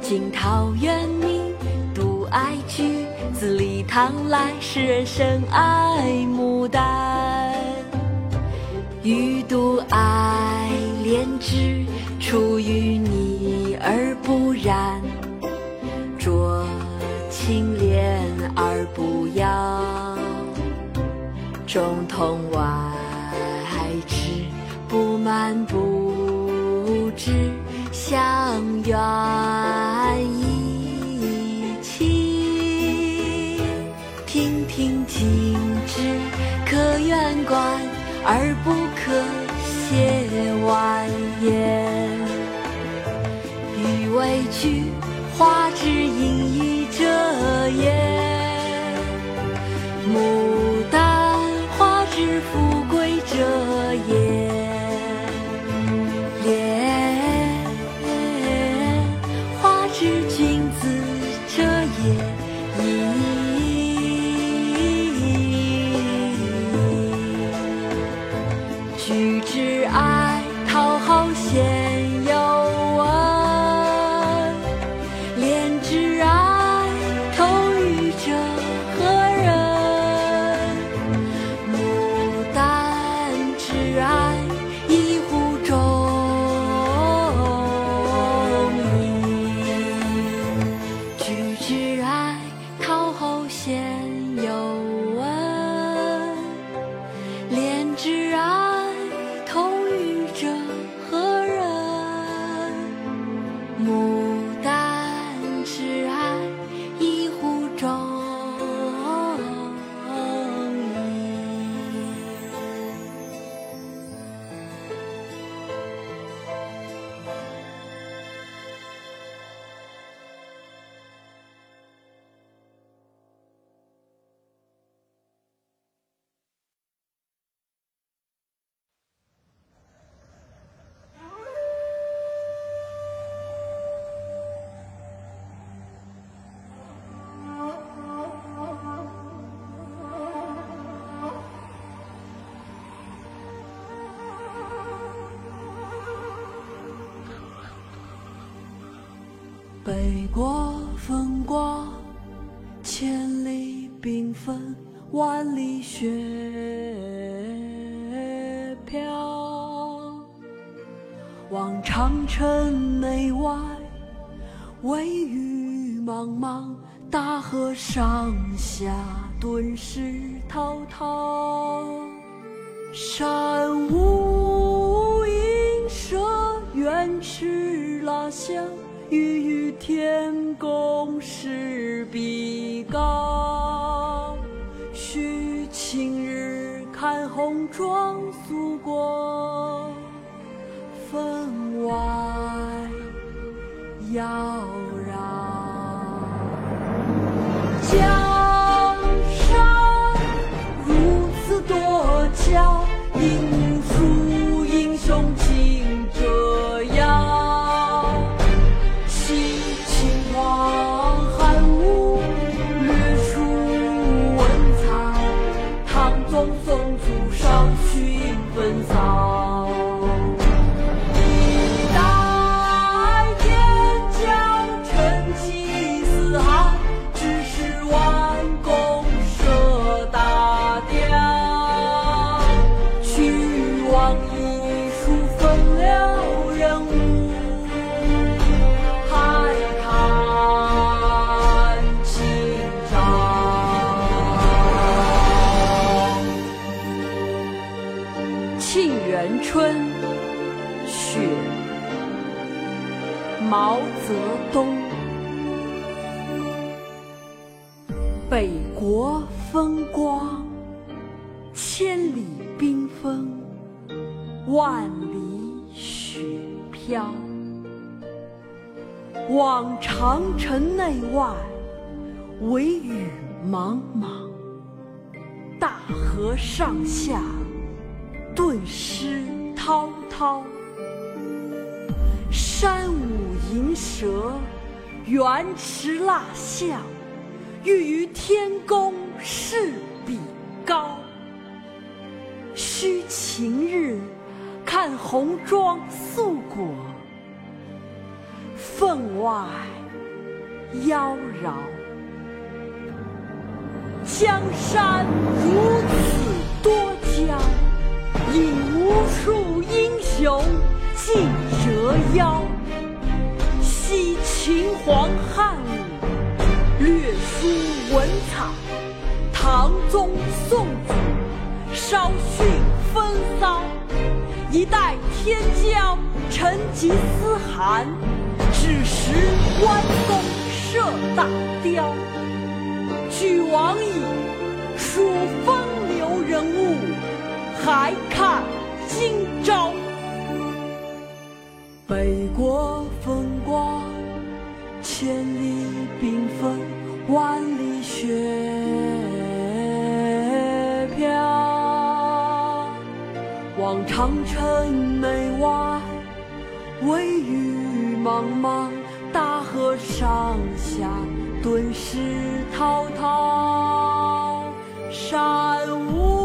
惊桃源名独爱菊，自李唐来，世人甚爱牡丹。欲独爱莲之，出淤泥而不染，濯清涟而不妖，中通外不蔓不枝，香远益气。亭亭净植，可远观，而不可亵玩焉。予为菊，花之隐逸者也。牡丹，北国风光，千里缤纷，万里雪飘。望长城内外，惟余莽莽；大河上下，顿时滔滔。山无天公试比高，须晴日看红装素裹，长城内外惟余莽莽大河上下顿失滔滔山舞银蛇原驰蜡象欲与天公试比高。须晴日看红装素裹分外妖娆江山如此多娇引无数英雄竞折腰惜秦皇汉？武略输文采唐宗宋祖稍逊风骚一代天骄成吉思汗只识弯弓射大雕。俱往矣数风流人物还看今朝。北国风光千里冰封万里雪飘。望长城内外惟余莽莽大河上下，顿失滔滔。山无。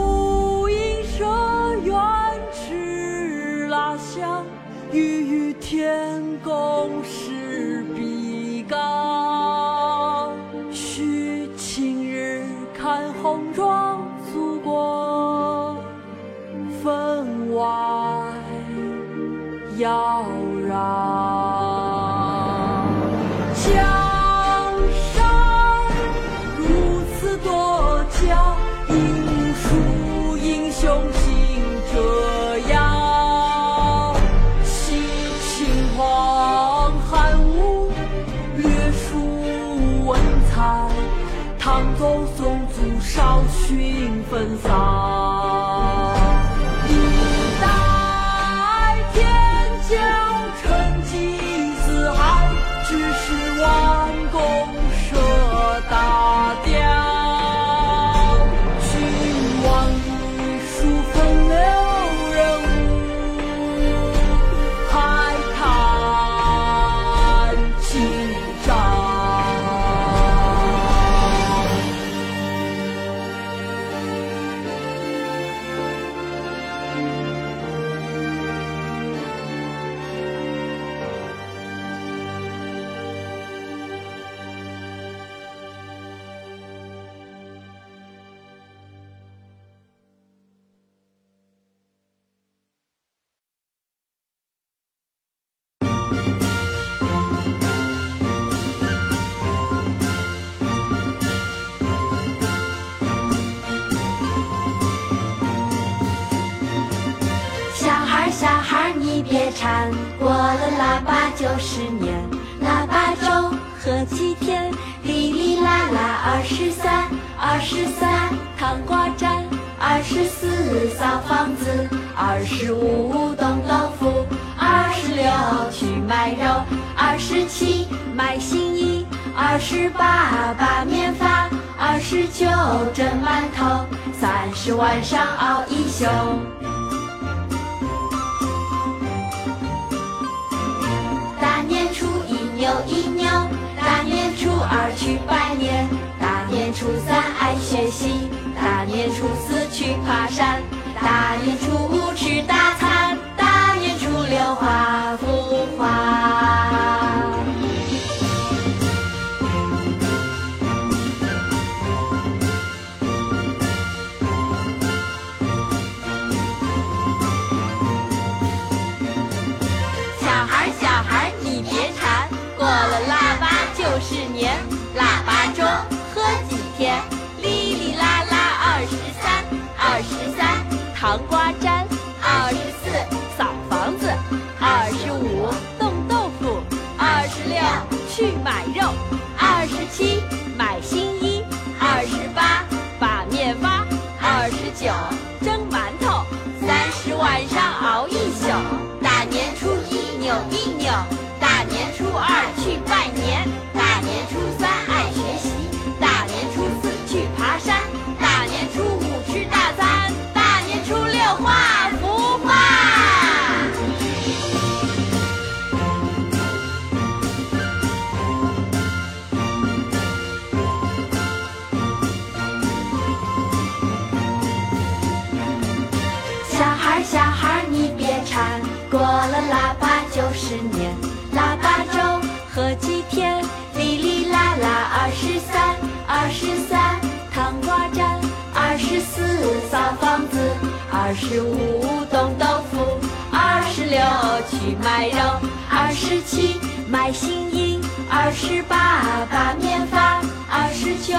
肉，二十七买新衣，二十八把面发，二十九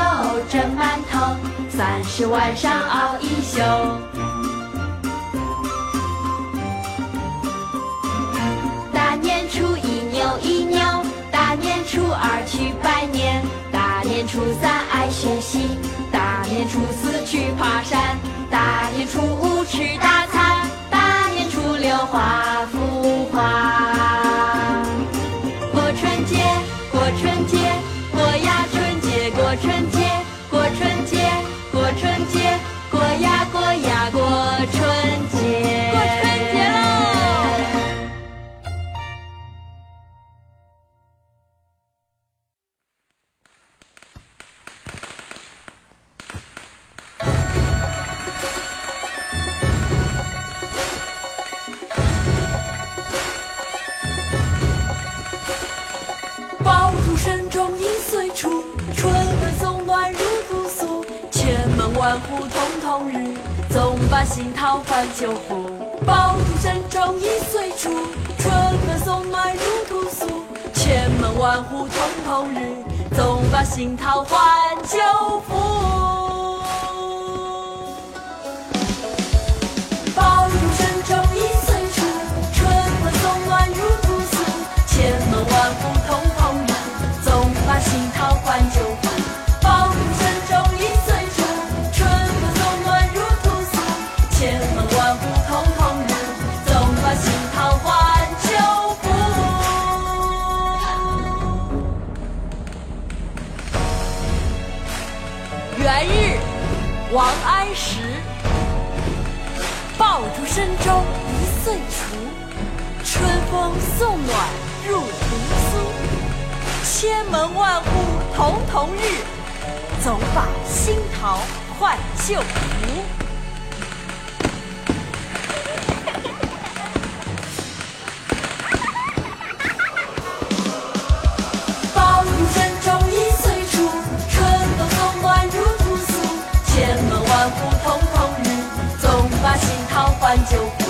蒸馒头，三十晚上熬一宿。大年初一扭一扭，大年初二去拜年，
大年初三爱学习，大年初四去爬山，大年初五吃大餐，大年初六画花。总把新桃换旧符。爆竹声中一岁除，春风送暖入屠苏。千门万户曈曈日，总把新桃换旧符。深州一岁除，春风送暖入屠苏。千门万户曈曈日，总把新桃换旧符。桃换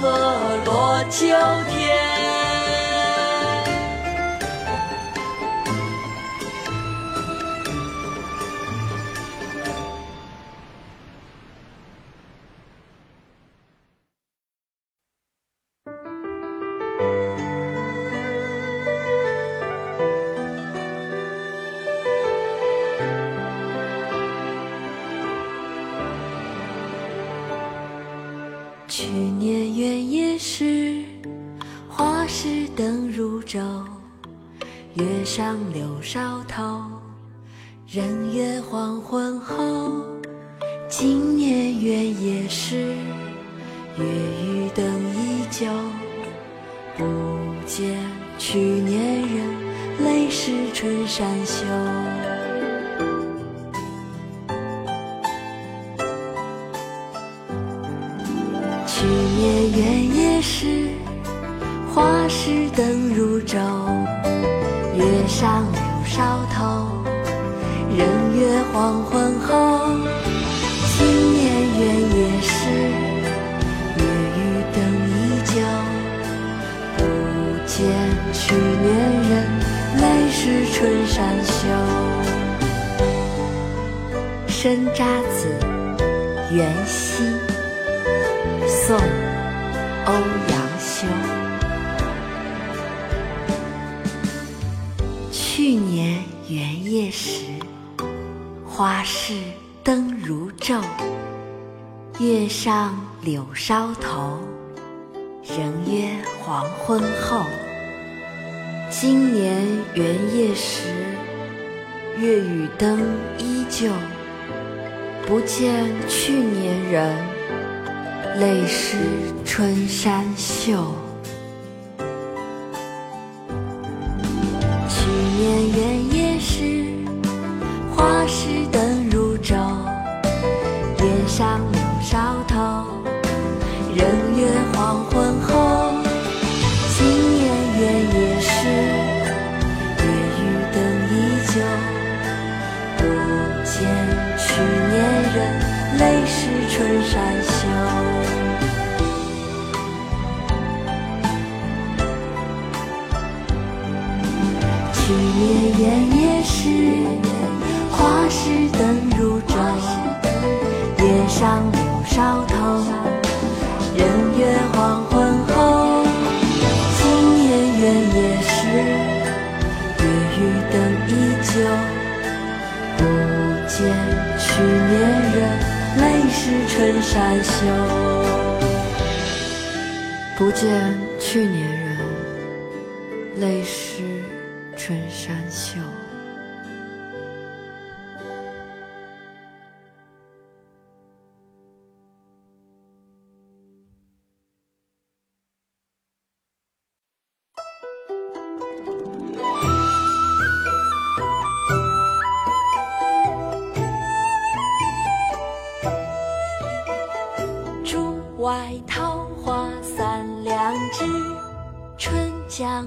和落秋天。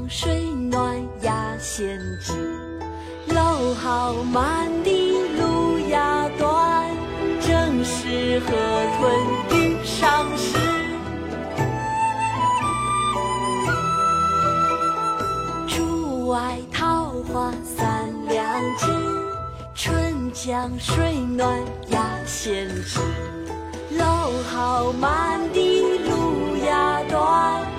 水暖鸭先知蒌蒿满地芦芽短正是河豚欲上时竹外桃花三两枝春江水暖鸭先知蒌蒿满地芦芽短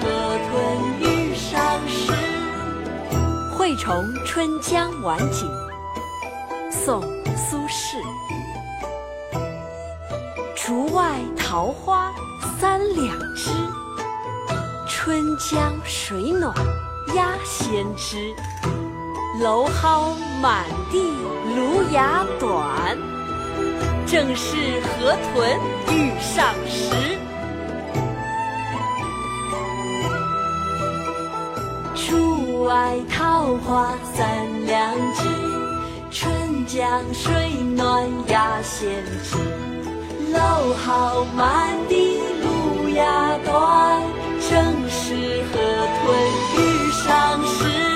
河豚遇上时。《惠崇春江晚景》宋·苏轼。竹外桃花三两枝，春江水暖鸭先知。蒌蒿满地芦芽短，正是河豚欲上时。外桃花三两枝，春江水暖鸭先知。蒌蒿满地芦芽短，正是河豚欲上时。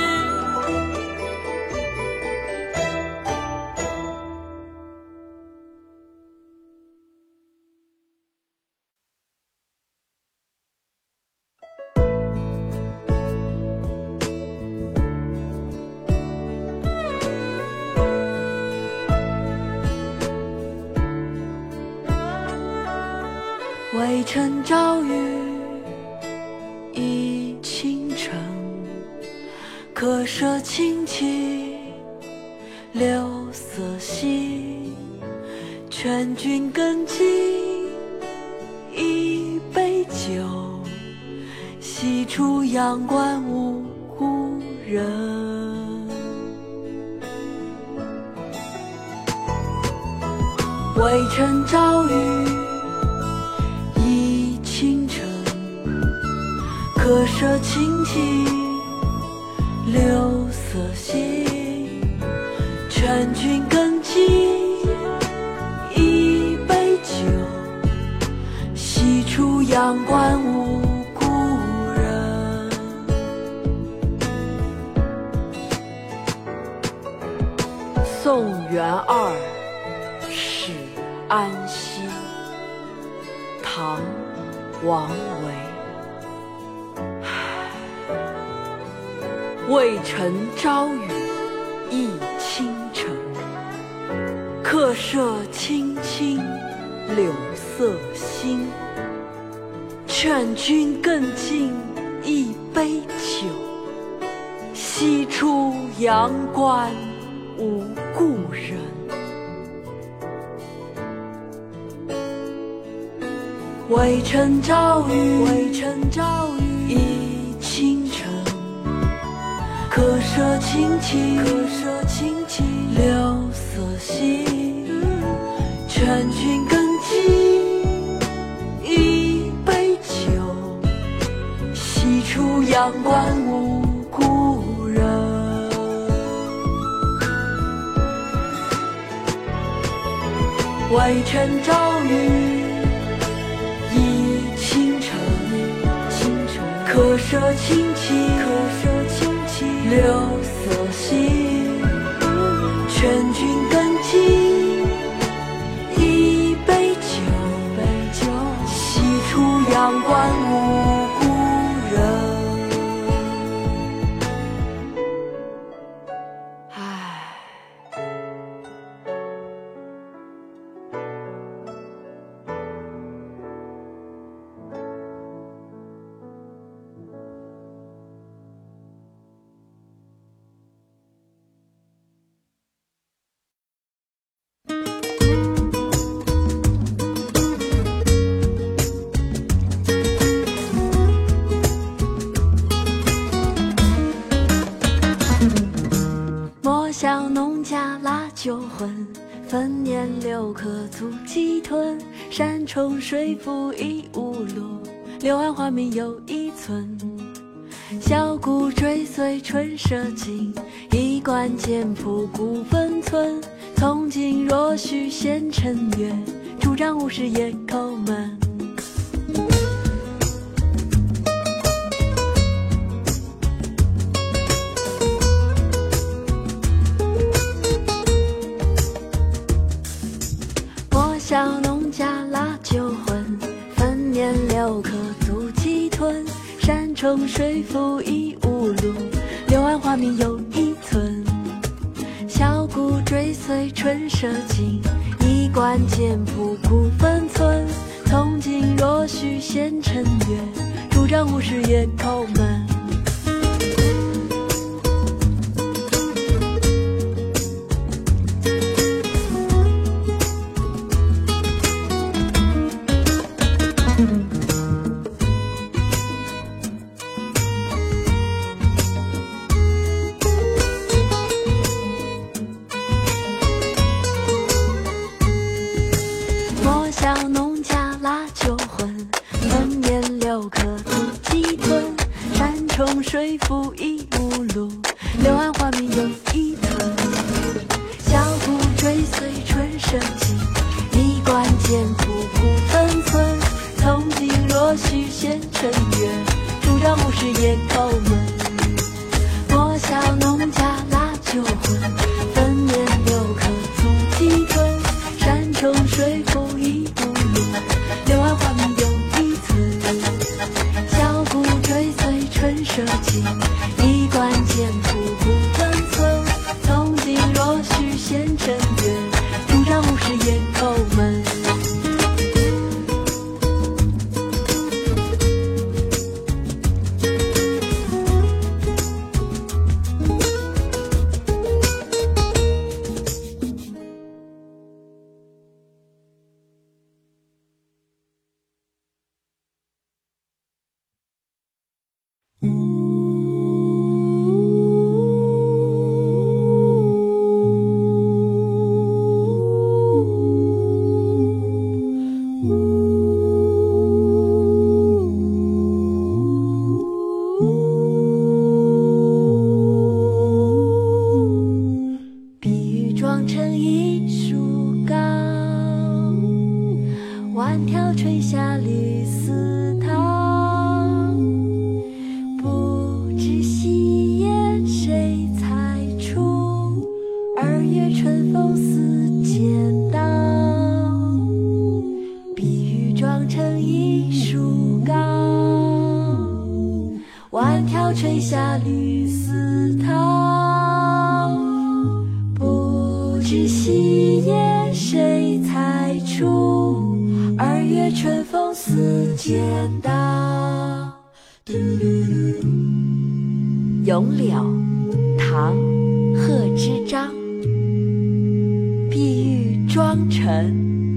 劝君更尽一杯酒西出阳关无故人。渭城朝雨浥轻尘客舍青青柳色新劝君阳关无故人。宋元二使安西，唐·王维。渭城朝雨浥轻尘，客舍青青柳色新。劝君更尽一杯酒，西出阳关无故人。渭城朝雨浥轻尘，客舍青青柳色新。劝君更阳关无故人。渭城朝雨浥轻尘，客舍青青柳色新。劝君更尽一杯酒，西出阳关无流水复疑无路，柳暗花明又一村。箫鼓追随春社近，衣冠简朴古风存。从今若许闲乘月，拄杖无时夜叩门。重水复疑无路，柳暗花明又一村。箫鼓追随春社近，衣冠简朴古风存。从今若许闲乘月，拄杖无时夜叩门。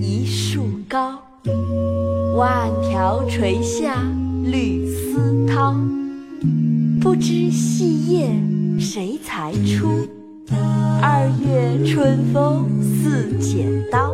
一树高万条垂下绿丝绦。不知细叶谁裁出二月春风似剪刀。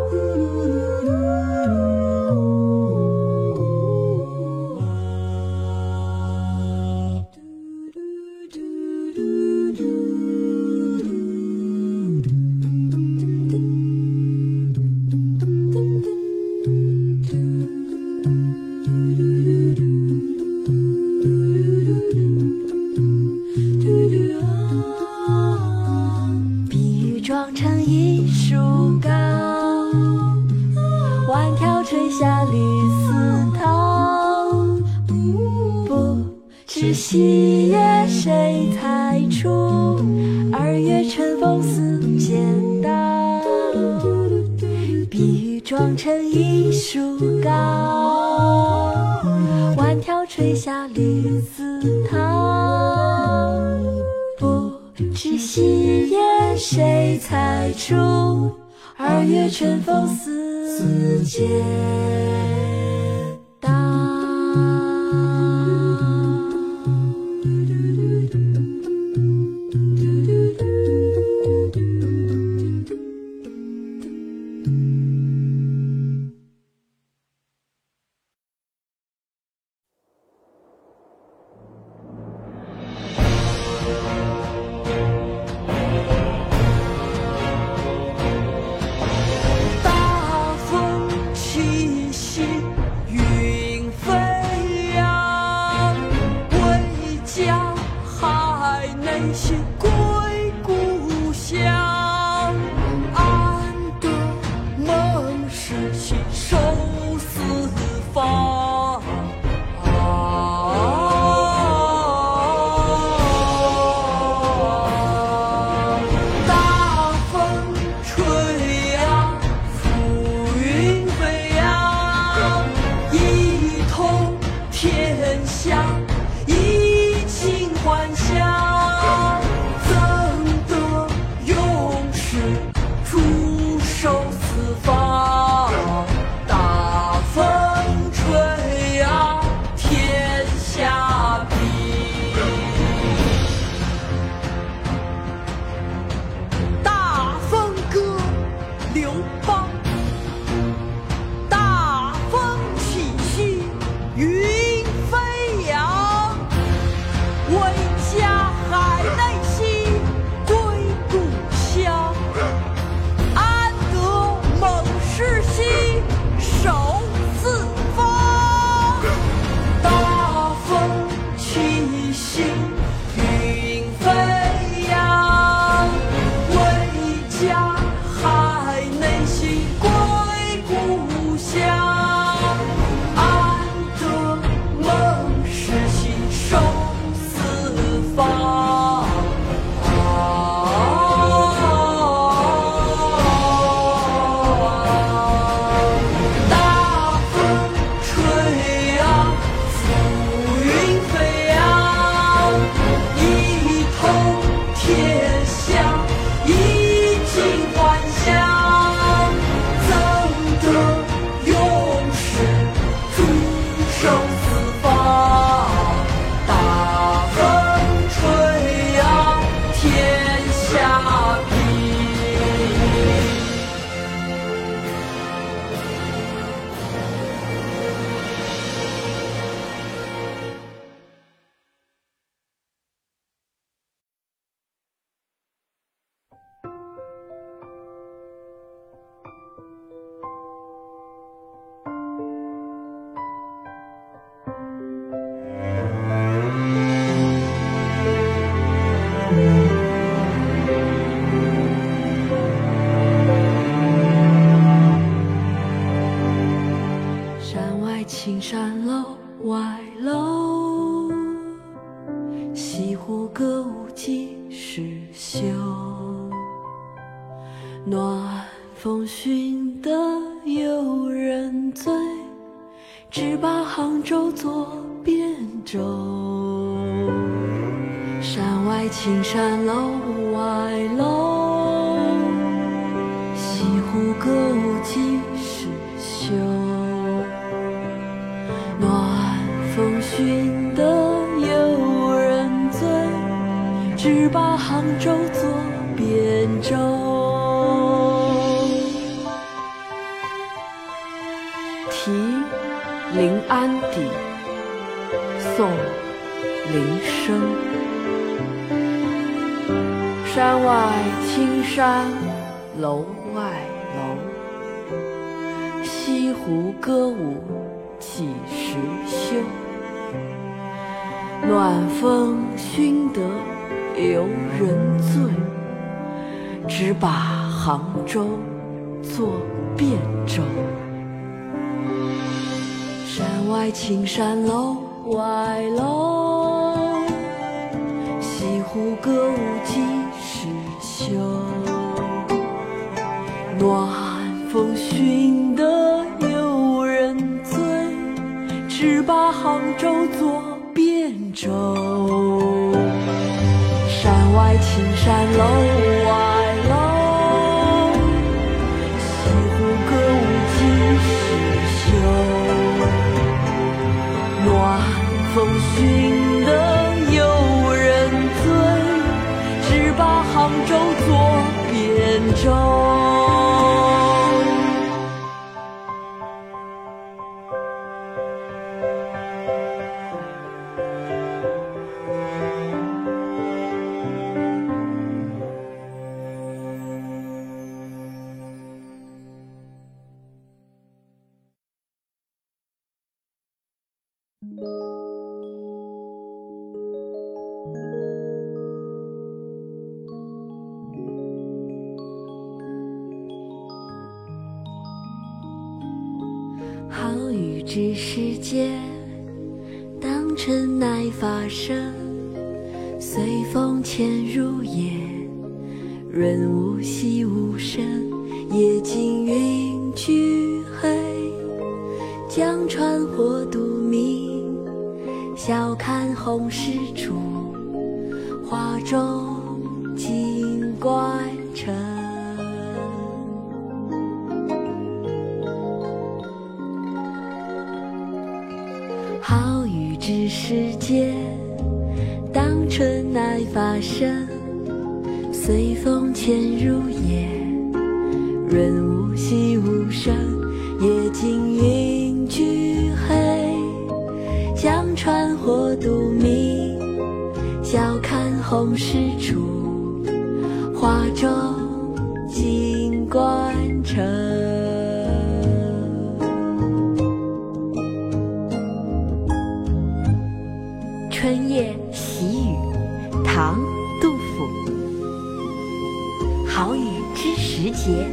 好雨知时节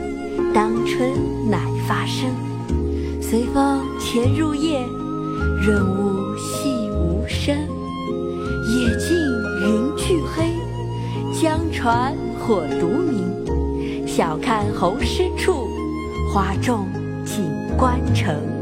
当春乃发生。随风潜入夜润物细无声野径云俱黑江船火独明晓看红湿处花重锦官城。